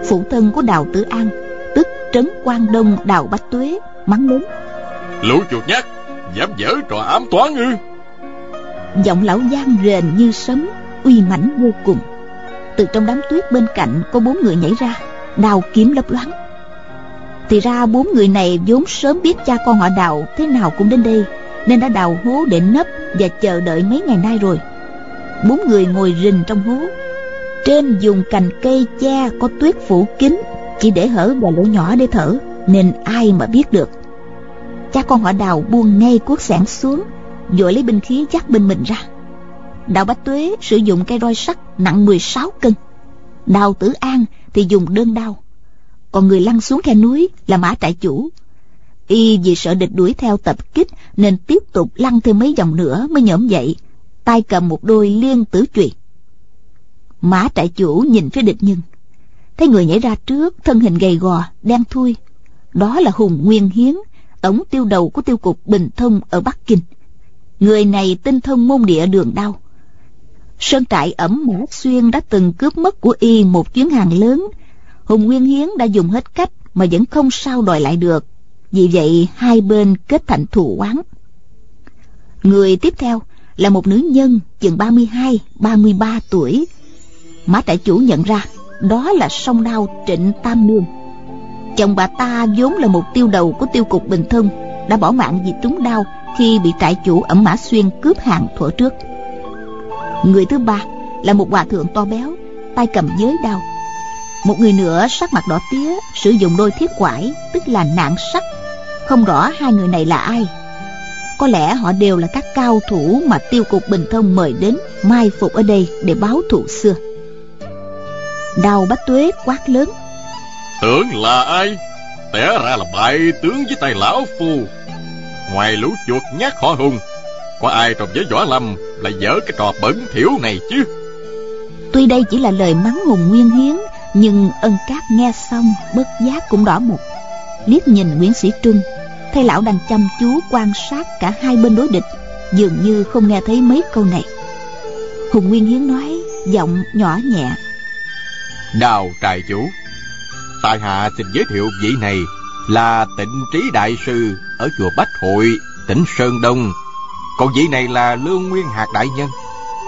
Phụ thân của đào tử an tức trấn quan đông đào bách tuế mắng lớn. Lũ chuột nhát dám dở trò ám toán ư? Giọng lão giang rền như sấm uy mãnh vô cùng. Từ trong đám tuyết bên cạnh có bốn người nhảy ra đào kiếm lấp loáng. Thì ra bốn người này vốn sớm biết cha con họ đào thế nào cũng đến đây nên đã đào hố để nấp và chờ đợi mấy ngày nay rồi. Bốn người ngồi rình trong hố. Trên dùng cành cây che có tuyết phủ kín, chỉ để hở vài lỗ nhỏ để thở, nên ai mà biết được. Cha con họ đào buông ngay cuốc sản xuống, vội lấy binh khí dắt bên mình ra. Đào bách tuế sử dụng cây roi sắt nặng 16 cân. Đào tử an thì dùng đơn đao. Còn người lăn xuống khe núi là mã trại chủ y vì sợ địch đuổi theo tập kích nên tiếp tục lăn thêm mấy vòng nữa mới nhổm dậy. Tay cầm một đôi liên tử chùy mã trại chủ nhìn phía địch nhân. Thấy người nhảy ra trước, thân hình gầy gò, đen thui. Đó là hùng nguyên hiến tổng tiêu đầu của tiêu cục bình thông ở bắc kinh. Người này tinh thông môn địa đường đao. Sơn trại ẩm mã xuyên đã từng cướp mất của y một chuyến hàng lớn. Hùng nguyên hiến đã dùng hết cách mà vẫn không sao đòi lại được vì vậy hai bên kết thành thù oán. Người tiếp theo là một nữ nhân chừng 32, 33 tuổi. Mã trại chủ nhận ra đó là song đao trịnh tam nương. Chồng bà ta vốn là một tiêu đầu của tiêu cục bình thân đã bỏ mạng vì trúng đau khi bị trại chủ ẩm mã xuyên cướp hàng thuở trước. Người thứ ba là một hòa thượng to béo tay cầm giới đao. Một người nữa sắc mặt đỏ tía sử dụng đôi thiết quải tức là nạn sắt không rõ hai người này là ai. Có lẽ họ đều là các cao thủ mà tiêu cục bình thông mời đến mai phục ở đây để báo thù xưa. Đào bách tuế quát lớn. Tưởng là ai? Té ra là bại tướng với tay lão phu. Ngoài lũ chuột nhát họ hùng có ai trong giới võ lâm lại dở cái trò bẩn thỉu này chứ? Tuy đây chỉ là lời mắng hùng nguyên hiến nhưng ân cát nghe xong bất giác cũng đỏ một liếc nhìn nguyễn sĩ trung thay lão đang chăm chú quan sát cả hai bên đối địch, dường như không nghe thấy mấy câu này. Hùng nguyên hiến nói giọng nhỏ nhẹ. Đào trại chủ, tại hạ xin giới thiệu vị này là tịnh trí đại sư ở chùa bách hội, tỉnh sơn đông. Còn vị này là lương nguyên hạt đại nhân,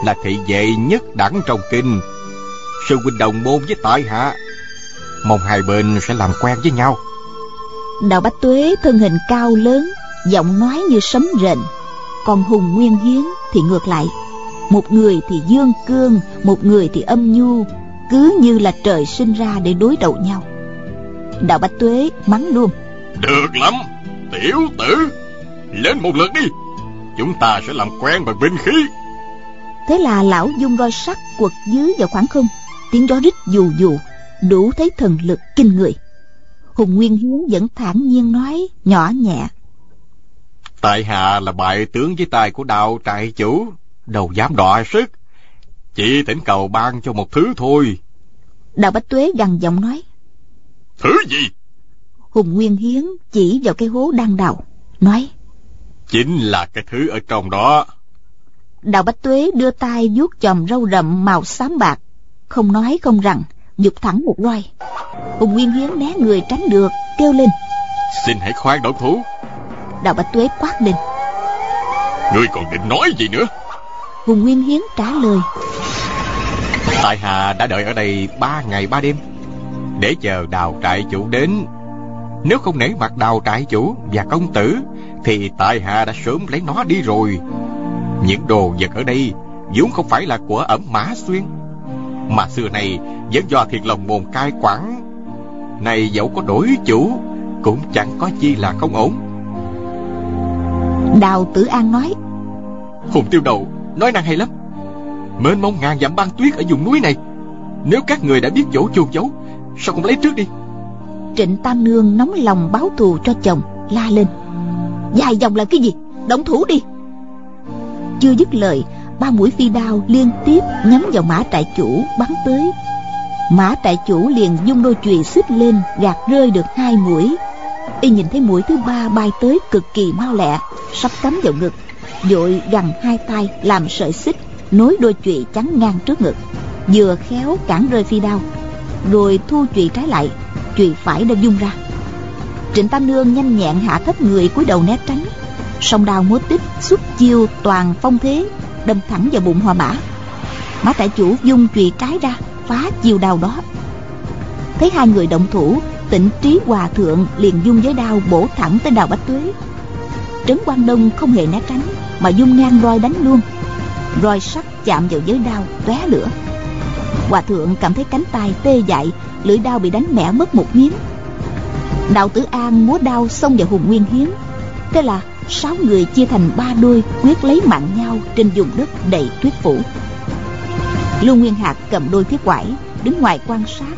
là thị vệ nhất đẳng trong kinh. Sư huynh đồng môn với tại hạ, mong hai bên sẽ làm quen với nhau. Đào Bách Tuế thân hình cao lớn Giọng nói như sấm rền. Còn Hùng Nguyên Hiến thì ngược lại. Một người thì dương cương Một người thì âm nhu Cứ như là trời sinh ra để đối đầu nhau. Đào Bách Tuế mắng luôn. Được lắm Tiểu tử Lên một lượt đi. Chúng ta sẽ làm quen bằng binh khí. Thế là lão dung roi sắt quật dưới vào khoảng không. Tiếng gió rít dù dù Đủ thấy thần lực kinh người Hùng Nguyên Hiến vẫn thản nhiên nói Nhỏ nhẹ. Tại hạ là bại tướng với tài của đạo trại chủ Đâu dám đọa sức. Chỉ thỉnh cầu ban cho một thứ thôi. Đào Bách Tuế gằn giọng nói. Thứ gì? Hùng Nguyên Hiến chỉ vào cái hố đang đào Nói. Chính là cái thứ ở trong đó. Đào Bách Tuế đưa tay vuốt chòm râu rậm màu xám bạc Không nói không rằng Giục thẳng một roi Hùng Nguyên Hiến né người tránh được Kêu lên. Xin hãy khoan động thủ. Đào Bách Tuế quát lên. Ngươi còn định nói gì nữa? Hùng Nguyên Hiến trả lời. Tại hạ đã đợi ở đây ba ngày ba đêm. Để chờ đào trại chủ đến. Nếu không nể mặt đào trại chủ và công tử Thì tại hạ đã sớm lấy nó đi rồi. Những đồ vật ở đây vốn không phải là của ẩm mã xuyên Mà xưa này vẫn do thiệt lòng mồn cai quản. Này dẫu có đổi chủ Cũng chẳng có chi là không ổn. Đào Tử An nói Hùng tiêu đầu nói năng hay lắm. Mênh mông ngàn dặm băng tuyết ở vùng núi này. Nếu các người đã biết chỗ chôn giấu Sao không lấy trước đi? Trịnh Tam Nương nóng lòng báo thù cho chồng La lên. Dài dòng là cái gì? Động thủ đi. Chưa dứt lời Ba mũi phi đao liên tiếp nhắm vào mã trại chủ bắn tới. Mã trại chủ liền dung đôi chùy xích lên, Gạt rơi được hai mũi. Y nhìn thấy mũi thứ ba bay tới cực kỳ mau lẹ, sắp cắm vào ngực, vội gằn hai tay làm sợi xích, nối đôi chùy chắn ngang trước ngực, vừa khéo cản rơi phi đao, rồi thu chùy trái lại, chùy phải đã dung ra. Trịnh tam nương nhanh nhẹn hạ thấp người cúi đầu né tránh, song đao múa tích xuất chiêu toàn phong thế đâm thẳng vào bụng hòa mã. Mã trại chủ dung chùy trái ra, phá chiều đau đó. Thấy hai người động thủ tịnh trí hòa thượng liền dung với đao bổ thẳng tới đào bách tuế. Trấn quan đông không hề né tránh, mà dung ngang roi đánh luôn. Roi sắt chạm vào giới đao, tóe lửa. Hòa thượng cảm thấy cánh tay tê dại, lưỡi đao bị đánh mẻ mất một miếng. Đạo tử an múa đao xông vào hùng nguyên hiến thế là sáu người chia thành ba đôi quyết lấy mạng nhau trên vùng đất đầy tuyết phủ. Lưu nguyên hạc cầm đôi thiết quải đứng ngoài quan sát.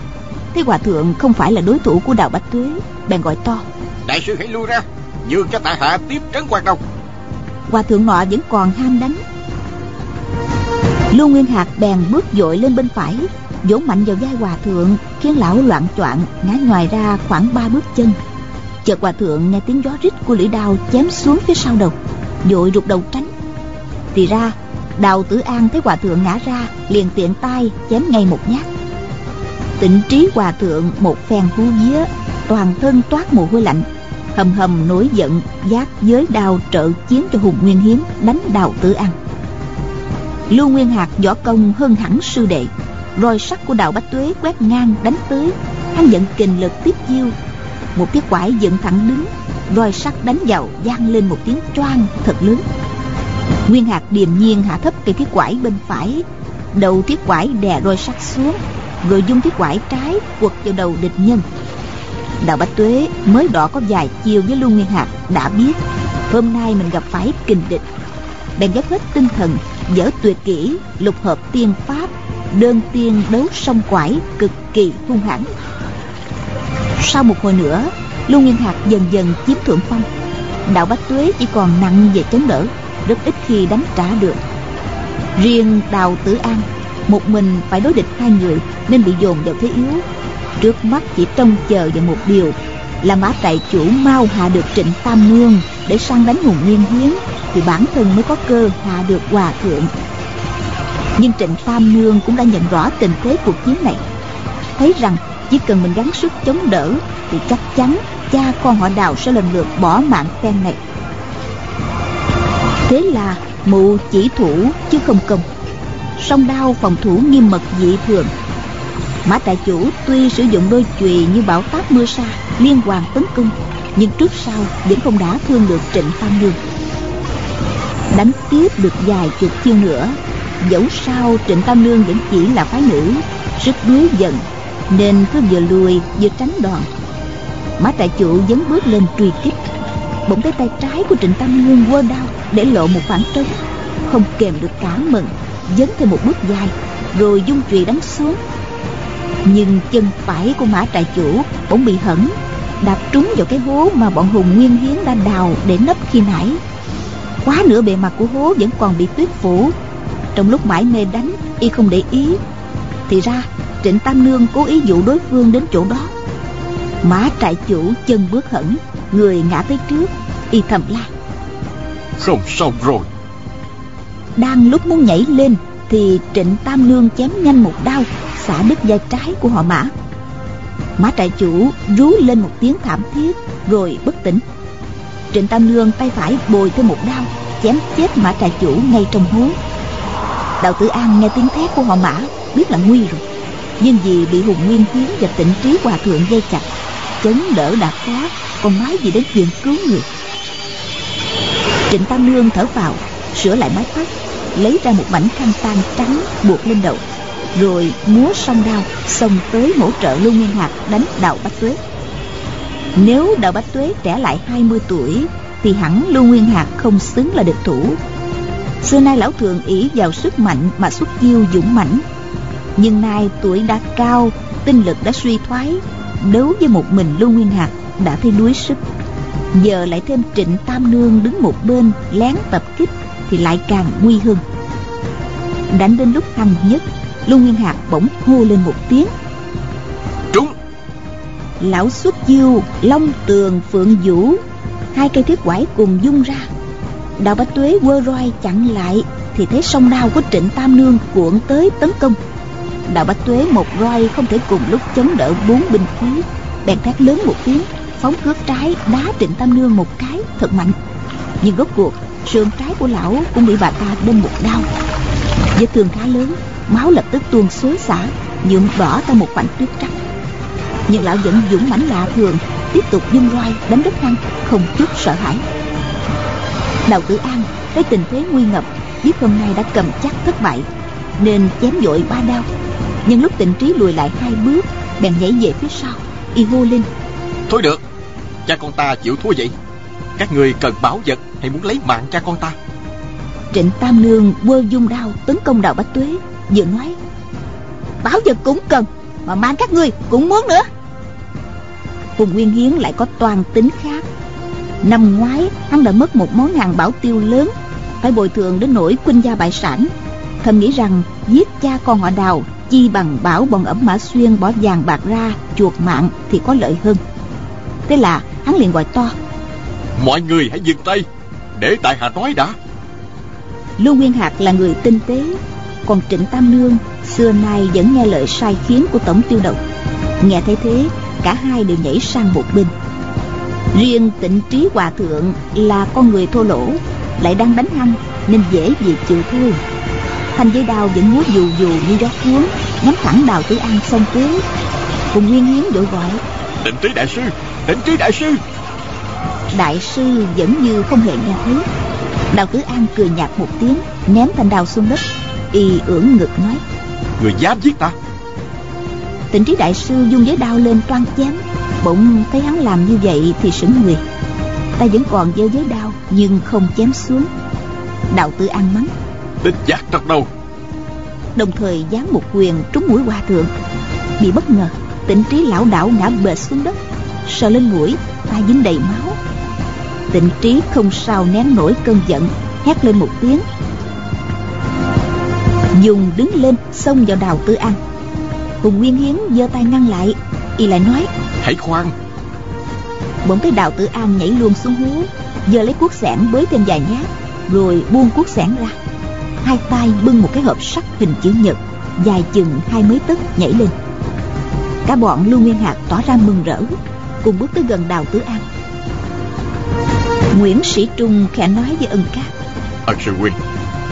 Thấy hòa thượng không phải là đối thủ của đào bách tuế bèn gọi to. Đại sư hãy lui ra nhường cho tại hạ tiếp trấn quan đông hòa thượng nọ vẫn còn ham đánh. Lưu nguyên hạc bèn bước dội lên bên phải vỗ mạnh vào vai hòa thượng khiến lão loạn choạng ngã ngoài ra khoảng ba bước chân chợt hòa thượng nghe tiếng gió rít của lưỡi đao chém xuống phía sau đầu, vội rụt đầu tránh. Thì ra, đào tử an thấy hòa thượng ngã ra, liền tiện tay chém ngay một nhát. Tịnh trí hòa thượng một phen hú vía, toàn thân toát mồ hôi lạnh, hầm hầm nổi giận, giác giới đao trợ chiến cho hùng nguyên hiến đánh đào tử an. Lưu nguyên hạc võ công hơn hẳn sư đệ, roi sắt của đào bách tuế quét ngang đánh tới, hắn giận kình lực tiếp chiêu một chiếc quải dựng thẳng đứng, roi sắt đánh vào, vang lên một tiếng choang thật lớn. Nguyên hạc điềm nhiên hạ thấp cây thiết quải bên phải. Đầu thiết quải đè roi sắt xuống, rồi dung thiết quải trái quật vào đầu địch nhân. Đào bách tuế mới đỏ có vài chiều với lưu nguyên hạc đã biết. Hôm nay mình gặp phải kình địch. Bèn dốc hết tinh thần, dở tuyệt kỹ, lục hợp tiên pháp, đơn tiên đấu song quải cực kỳ hung hãn sau một hồi nữa, lưu nguyên hạc dần dần chiếm thượng phong. Đạo bách tuế chỉ còn nặng về chống đỡ, rất ít khi đánh trả được. Riêng đào tử an, một mình phải đối địch hai người nên bị dồn vào thế yếu. Trước mắt chỉ trông chờ vào một điều, là mã trại chủ mau hạ được trịnh tam nương để sang đánh hùng nguyên hiến, thì bản thân mới có cơ hạ được hòa thượng. Nhưng trịnh tam nương cũng đã nhận rõ tình thế cuộc chiến này, thấy rằng chỉ cần mình gắng sức chống đỡ thì chắc chắn cha con họ đào sẽ lần lượt bỏ mạng phen này. Thế là mụ chỉ thủ chứ không công. Song đao phòng thủ nghiêm mật dị thường. Mã trại chủ tuy sử dụng đôi chùy như bão táp mưa sa, liên hoàn tấn công, nhưng trước sau vẫn không đã thương được trịnh tam nương. Đánh tiếp được vài chục chiêu nữa, dẫu sao trịnh tam nương vẫn chỉ là phái nữ rất đuối giận nên cứ vừa lùi vừa tránh đòn mã trại chủ dấn bước lên truy kích, bỗng thấy tay trái của trịnh tam Nguyên quơ đau để lộ một khoảng trống, không kèm được cảm mừng, dấn thêm một bước dài, rồi dung chùy đánh xuống. Nhưng chân phải của mã trại chủ bỗng bị hẩn đạp trúng vào cái hố mà bọn hùng nguyên hiến đã đào để nấp khi nãy. Quá nửa bề mặt của hố vẫn còn bị tuyết phủ. Trong lúc mãi mê đánh, y không để ý, thì ra trịnh tam nương cố ý dụ đối phương đến chỗ đó. Mã trại chủ chân bước hẳn người ngã tới trước y thầm la. Không xong rồi. Đang lúc muốn nhảy lên thì trịnh tam nương chém nhanh một đao xả đứt vai trái của họ mã. Mã trại chủ rú lên một tiếng thảm thiết rồi bất tỉnh. Trịnh tam nương tay phải bồi thêm một đao chém chết mã trại chủ ngay trong hố. Đạo tử an nghe tiếng thét của họ mã biết là nguy rồi nhưng vì bị hùng nguyên hiến và tịnh trí hòa thượng dây chặt chấn đỡ đã khó còn nói gì đến chuyện cứu người. Trịnh tam nương thở vào, sửa lại mái tóc, lấy ra một mảnh khăn tan trắng buộc lên đầu, rồi múa song đao xông tới hỗ trợ lưu nguyên hạt đánh đào bách tuế. Nếu đào bách tuế trẻ lại 20 tuổi, thì hẳn lưu nguyên hạt không xứng là địch thủ. Xưa nay lão thường ỷ vào sức mạnh mà xuất chiêu dũng mãnh nhưng nay tuổi đã cao tinh lực đã suy thoái. Đấu với một mình lưu nguyên hạt đã thấy đuối sức. Giờ lại thêm trịnh tam nương đứng một bên lén tập kích thì lại càng nguy hơn. Đánh đến lúc hăng nhất lưu nguyên hạt bỗng hô lên một tiếng. Trúng! Lão xuất chiêu long tường phượng vũ hai cây thiết quải cùng dung ra. Đào bách tuế quơ roi chặn lại thì thấy song đao của trịnh tam nương cuộn tới tấn công đào bách tuế một roi không thể cùng lúc chống đỡ bốn binh khí. Bèn thét lớn một tiếng, phóng cướp trái đá trịnh tam nương một cái, thật mạnh. Nhưng rốt cuộc, sườn trái của lão cũng bị bà ta đâm một đau vết thương khá lớn, máu lập tức tuôn xối xả, nhuộm đỏ ra một khoảnh tuyết trắng. Nhưng lão vẫn dũng mãnh lạ thường, tiếp tục dung roi đánh đất hăng không chút sợ hãi. Đào tử an thấy tình thế nguy ngập, biết hôm nay đã cầm chắc thất bại, nên chém dội ba đao nhưng lúc tình trí lùi lại hai bước bèn nhảy về phía sau. Y hô lên thôi được cha con ta chịu thua vậy. Các người cần bảo vật hay muốn lấy mạng cha con ta? Trịnh tam nương quơ dung đao tấn công đào bách tuế vừa nói bảo vật cũng cần mà mang các ngươi cũng muốn nữa. Phùng Nguyên Hiến lại có toàn tính khác. Năm ngoái hắn đã mất một món hàng bảo tiêu lớn Phải bồi thường đến nỗi khuynh gia bại sản. Thầm nghĩ rằng giết cha con họ đào Chi bằng bảo bọn ẩm mã xuyên bỏ vàng bạc ra chuột mạng thì có lợi hơn. Thế là hắn liền gọi to. Mọi người hãy dừng tay Để tại hạ nói đã. Lưu Nguyên Hạc là người tinh tế Còn Trịnh Tam Nương Xưa nay vẫn nghe lời sai khiến của Tổng Tiêu Độc Nghe thấy thế Cả hai đều nhảy sang một bên. Riêng tịnh trí hòa thượng Là con người thô lỗ Lại đang đánh hăng Nên dễ gì chịu thua Thanh giấy đao vẫn múa dù dù như gió cuốn Nhắm thẳng đào tử an sông tưới Cùng Nguyên Hiến đội gọi Tịnh trí đại sư Tịnh trí đại sư. Đại sư vẫn như không hề nghe thấy. Đào Tử An cười nhạt một tiếng Ném thanh đào xuống đất Y ưỡn ngực nói Người dám giết ta. Tịnh trí đại sư dung giấy đao lên toan chém Bỗng thấy hắn làm như vậy thì sững người. Ta vẫn còn giơ giấy đao Nhưng không chém xuống. Đạo Tử An mắng Địch giác trong đầu Đồng thời giáng một quyền trúng mũi hòa thượng. Bị bất ngờ Tịnh trí lão đảo ngã bệt xuống đất Sờ lên mũi tay dính đầy máu. Tịnh trí không sao nén nổi cơn giận Hét lên một tiếng. Dùng đứng lên xông vào đào tư an. Hùng Nguyên Hiến giơ tay ngăn lại Y lại nói Hãy khoan. Bỗng thấy đào tử an nhảy luôn xuống hố Giờ lấy cuốc sẻn bới thêm vài nhát Rồi buông cuốc sẻn ra Hai tay bưng một cái hộp sắt hình chữ nhật Dài chừng hai mấy tấc nhảy lên. Cả bọn Lưu Nguyên Hạc tỏ ra mừng rỡ Cùng bước tới gần đào tử an. Nguyễn Sĩ Trung khẽ nói với ân cát Ân sư huynh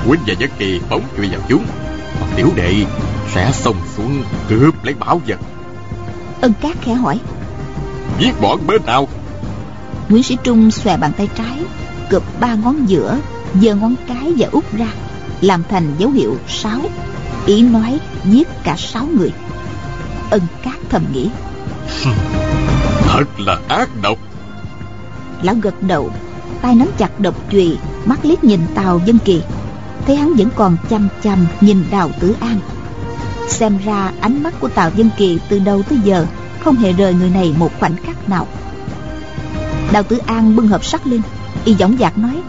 Huynh và Nhất Kỳ bóng chui vào chúng. Tiểu đệ sẽ xông xuống cướp lấy bảo vật. Ân Cát khẽ hỏi. Giết bọn bên nào? Nguyễn Sĩ Trung xòe bàn tay trái Cụp ba ngón giữa giơ ngón cái và út ra Làm thành dấu hiệu sáu Ý nói giết cả sáu người. Ân Cát thầm nghĩ. Thật là ác độc. Lão gật đầu tay nắm chặt độc chùy Mắt liếc nhìn Tào Dân Kỳ. Thấy hắn vẫn còn chăm chăm nhìn Đào Tử An. Xem ra ánh mắt của Tào Dân Kỳ từ đầu tới giờ Không hề rời người này một khoảnh khắc nào. Đào Tử An bưng hộp sắt lên Y dõng dạc nói.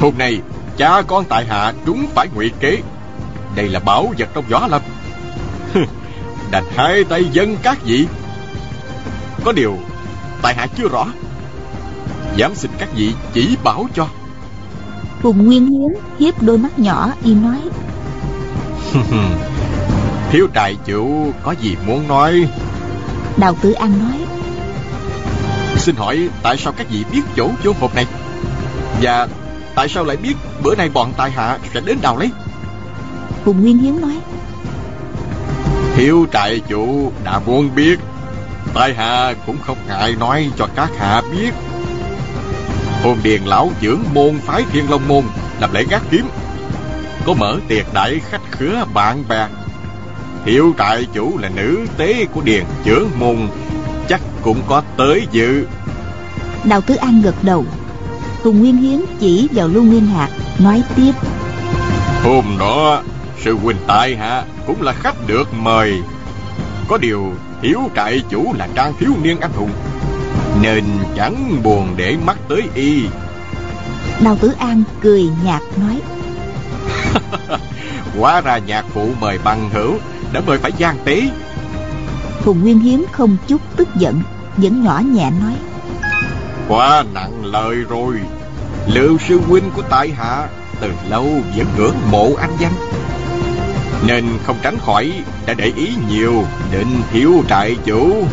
Hôm nay cha con tại hạ trúng phải ngụy kế. Đây là bảo vật trong gió lâm. Đành hai tay dân các vị. Có điều Tại hạ chưa rõ. Dám xin các vị chỉ bảo cho. Phùng Nguyên Hiến hiếp đôi mắt nhỏ y nói. Thiếu trại chủ có gì muốn nói? Đào Tử An nói. Xin hỏi tại sao các vị biết chỗ chôn hộp này? Và tại sao lại biết bữa nay bọn tài hạ sẽ đến đào lấy? Phùng Nguyên Hiến nói. Thiếu trại chủ đã muốn biết. Tài hạ cũng không ngại nói cho các hạ biết. Hồn điền lão trưởng môn phái thiên long môn Làm lễ gác kiếm. Có mở tiệc đại khách khứa bạn bè. Hiệu trại chủ là nữ tế của điền trưởng môn Chắc cũng có tới dự. Đào Tứ An gật đầu Hùng Nguyên Hiến chỉ vào Lưu Nguyên Hạc Nói tiếp. Hôm đó Sư huynh tại hạ Cũng là khách được mời. Có điều thiếu trại chủ là trang thiếu niên anh hùng Nên chẳng buồn để mắt tới y. Đào Tử An cười nhạt nói. Hóa ra nhạc phụ mời bằng hữu Đã mời phải gian tế. Hùng Nguyên Hiến không chút tức giận Vẫn nhỏ nhẹ nói Quá nặng lời rồi. Lưu sư huynh của tại hạ Từ lâu vẫn ngưỡng mộ anh danh? Nên không tránh khỏi Đã để ý nhiều Đến thiếu trại chủ.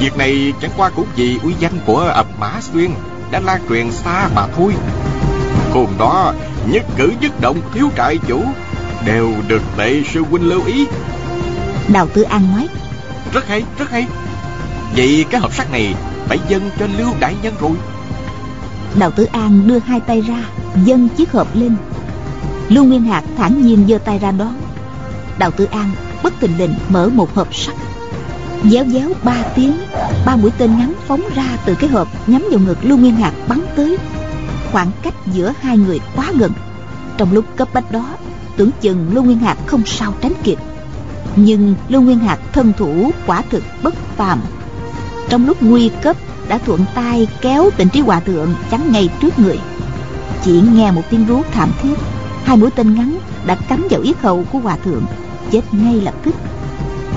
Việc này chẳng qua cũng vì uy danh của ập Mã Xuyên Đã lan truyền xa mà thôi. Hôm đó Nhất cử nhất động thiếu trại chủ Đều được tệ sư huynh lưu ý. Đào Tử An nói Rất hay, rất hay. Vậy cái hộp sắt này phải dâng cho Lưu Đại Nhân rồi. Đào Tử An đưa hai tay ra, Dâng chiếc hộp lên. Lưu Nguyên Hạc thản nhiên giơ tay ra đón. Đào Tử An bất tình lình mở một hộp sắt Déo déo ba tiếng, Ba mũi tên ngắn phóng ra từ cái hộp Nhắm vào ngực Lưu Nguyên Hạc bắn tới. Khoảng cách giữa hai người quá gần. Trong lúc cấp bách đó, Tưởng chừng Lưu Nguyên Hạc không sao tránh kịp. Nhưng Lưu Nguyên Hạc thân thủ quả thực bất phàm. Trong lúc nguy cấp đã thuận tay kéo tịnh trí hòa thượng chắn ngay trước người. Chỉ nghe một tiếng rú thảm thiết, hai mũi tên ngắn đã cắm vào yết hầu của hòa thượng, chết ngay lập tức.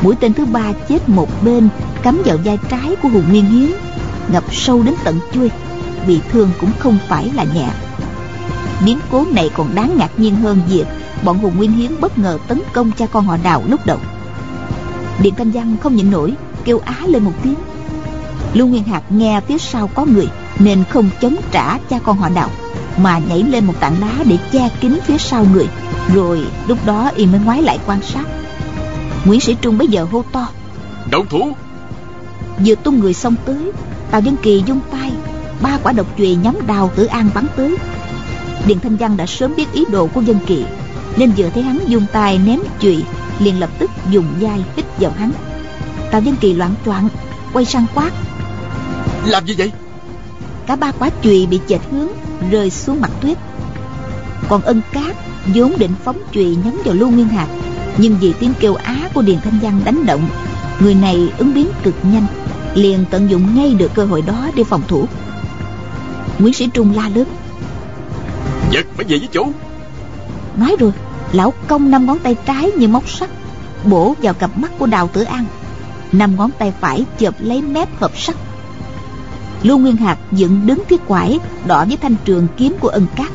Mũi tên thứ ba chết một bên, cắm vào vai trái của hùng nguyên hiến ngập sâu đến tận chuôi bị thương cũng không phải là nhẹ. Biến cố này còn đáng ngạc nhiên hơn việc bọn hùng nguyên hiến bất ngờ tấn công cha con họ đào lúc đầu. Điện thanh văn không nhịn nổi, kêu á lên một tiếng lưu nguyên hạc nghe phía sau có người nên không chống trả cha con họ đào mà nhảy lên một tảng đá để che kín phía sau người. Rồi lúc đó y mới ngoái lại quan sát. Nguyễn sĩ trung bây giờ hô to động thủ! Vừa tung người xông tới tào dân kỳ dung tay ba quả độc chùy nhắm đào tử an bắn tới. Điện thanh văn đã sớm biết ý đồ của dân kỳ nên vừa thấy hắn dung tay ném chùy liền lập tức dùng dai hít vào hắn. Tào dân kỳ loạn choạng quay sang quát làm gì vậy? Cả ba quả chùy bị chệch hướng rơi xuống mặt tuyết. Còn ân cát vốn định phóng chùy nhắm vào lưu nguyên hạc nhưng vì tiếng kêu á của điền thanh văn đánh động người này ứng biến cực nhanh liền tận dụng ngay được cơ hội đó để phòng thủ. Nguyễn sĩ trung la lớn giật phải về với chủ nói rồi lão công năm ngón tay trái như móc sắt bổ vào cặp mắt của đào tử an. Năm ngón tay phải chộp lấy mép hộp sắt lưu nguyên hạc dựng đứng thiết quải, đỏ với thanh trường kiếm của ân cát.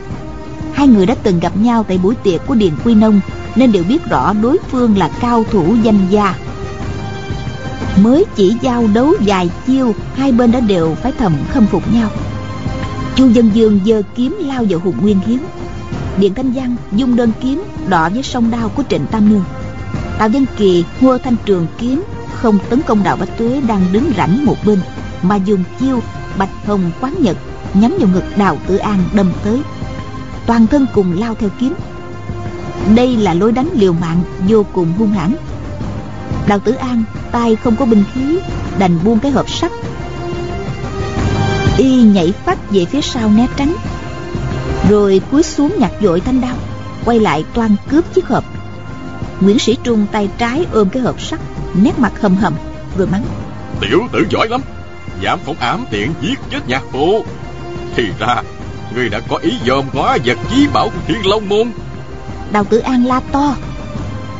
Hai người đã từng gặp nhau tại buổi tiệc của điền quy nông, nên đều biết rõ đối phương là cao thủ danh gia. Mới chỉ giao đấu vài chiêu, hai bên đã đều phải thầm khâm phục nhau. Chu dân dương giơ kiếm lao vào hùng nguyên hiến điện thanh văn dung đơn kiếm đọ với sông đao của trịnh tam nương. Tào dân kỳ hua thanh trường kiếm, không tấn công đạo bách tuế đang đứng rảnh một bên mà dùng chiêu, bạch hồng quán nhật nhắm vào ngực đào tử an đâm tới. Toàn thân cùng lao theo kiếm. Đây là lối đánh liều mạng vô cùng hung hãn. Đào tử an, tay không có binh khí, đành buông cái hộp sắt. Y nhảy phát về phía sau né tránh. Rồi cúi xuống nhặt dội thanh đao, quay lại toan cướp chiếc hộp. Nguyễn sĩ trung tay trái ôm cái hộp sắt, nét mặt hầm hầm rồi mắng. Tiểu tử giỏi lắm dám phóng ám tiện giết chết nhạc phụ. Thì ra người đã có ý dòm ngó vật chí bảo của thiên long môn. Đào tử an la to.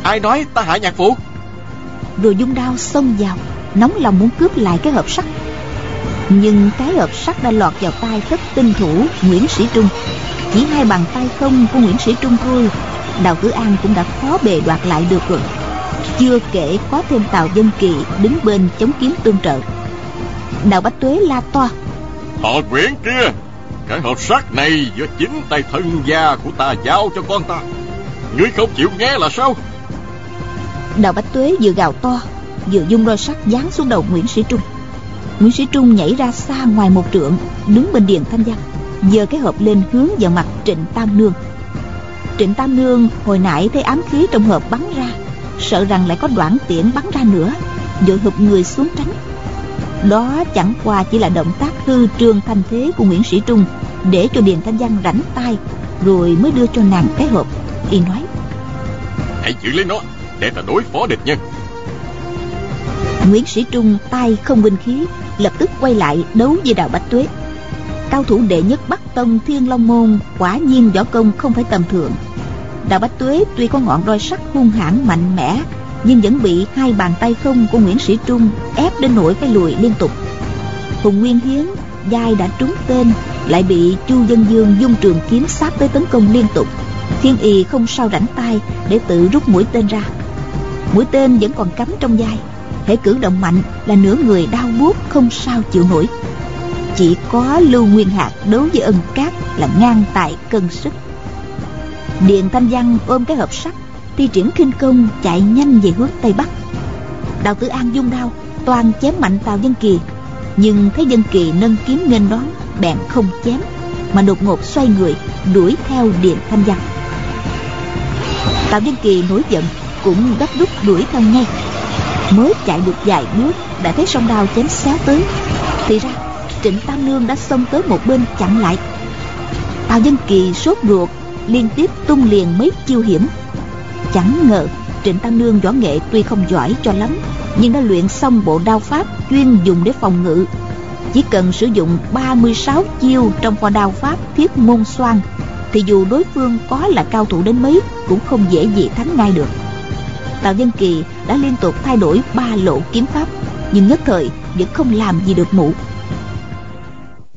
Ai nói ta hại nhạc phụ? Rồi dung đao xông vào nóng lòng muốn cướp lại cái hộp sắt. Nhưng cái hộp sắt đã lọt vào tay thất tinh thủ nguyễn sĩ trung. Chỉ hai bàn tay không của nguyễn sĩ trung thôi đào tử an cũng đã khó bề đoạt lại được rồi. Chưa kể có thêm tào dân kỳ đứng bên chống kiếm tương trợ đào bách tuế la to họ nguyễn kia cái hộp sắt này do chính tay thân gia của ta giao cho con ta. Ngươi không chịu nghe là sao? Đào bách tuế vừa gào to vừa dung roi sắt giáng xuống đầu nguyễn sĩ trung. Nguyễn sĩ trung nhảy ra xa ngoài một trượng đứng bên điện thanh văn giơ cái hộp lên hướng vào mặt trịnh tam nương. Trịnh tam nương hồi nãy thấy ám khí trong hộp bắn ra sợ rằng lại có đoạn tiễn bắn ra nữa vội hụp người xuống tránh đó chẳng qua chỉ là động tác hư trương thanh thế của nguyễn sĩ trung để cho điền thanh văn rảnh tay rồi mới đưa cho nàng cái hộp. Y nói hãy giữ lấy nó để ta đối phó địch nhân. Nguyễn sĩ trung tay không binh khí lập tức quay lại đấu với đào bách tuế. Cao thủ đệ nhất bắc tông thiên long môn quả nhiên võ công không phải tầm thường. Đào bách tuế tuy có ngọn roi sắt hung hãn mạnh mẽ nhưng vẫn bị hai bàn tay không của nguyễn sĩ trung ép đến nỗi phải lùi liên tục. Hùng nguyên hiến dai đã trúng tên, lại bị chu dân dương dung trường kiếm sát tới tấn công liên tục. Thiên y không sao rảnh tay để tự rút mũi tên ra. Mũi tên vẫn còn cắm trong vai thể cử động mạnh là nửa người đau buốt không sao chịu nổi. Chỉ có lưu nguyên hạt đấu với ân cát là ngang tại cân sức. Điền thanh văn ôm cái hộp sắt thi triển khinh công chạy nhanh về hướng tây bắc. Đào tử an dung đao, toàn chém mạnh tào dân kỳ. Nhưng thấy dân kỳ nâng kiếm nghênh đón, bèn không chém, mà đột ngột xoay người, đuổi theo điện thanh văn. Tào dân kỳ nổi giận, cũng gấp rút đuổi theo ngay. Mới chạy được vài bước, đã thấy sông đao chém xéo tới. Thì ra, trịnh tam nương đã xông tới một bên chặn lại. Tào dân kỳ sốt ruột, liên tiếp tung liền mấy chiêu hiểm chẳng ngờ. Trịnh tam nương võ nghệ tuy không giỏi cho lắm, nhưng đã luyện xong bộ đao pháp chuyên dùng để phòng ngự. Chỉ cần sử dụng 36 chiêu trong kho đao pháp thiết môn xoan, thì dù đối phương có là cao thủ đến mấy, cũng không dễ gì thắng ngay được. Tào dân kỳ đã liên tục thay đổi ba lộ kiếm pháp, nhưng nhất thời vẫn không làm gì được mụ.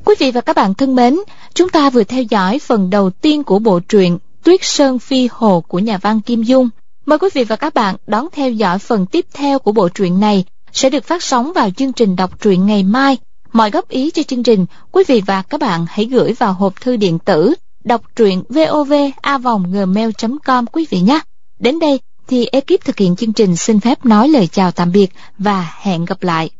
Quý vị và các bạn thân mến, chúng ta vừa theo dõi phần đầu tiên của bộ truyện tuyết sơn phi hồ của nhà văn kim dung. Mời quý vị và các bạn đón theo dõi phần tiếp theo của bộ truyện này, sẽ được phát sóng vào chương trình đọc truyện ngày mai. Mọi góp ý cho chương trình, quý vị và các bạn hãy gửi vào hộp thư điện tử đọc truyện vovavonggmail.com quý vị nhé. Đến đây thì ekip thực hiện chương trình xin phép nói lời chào tạm biệt và hẹn gặp lại.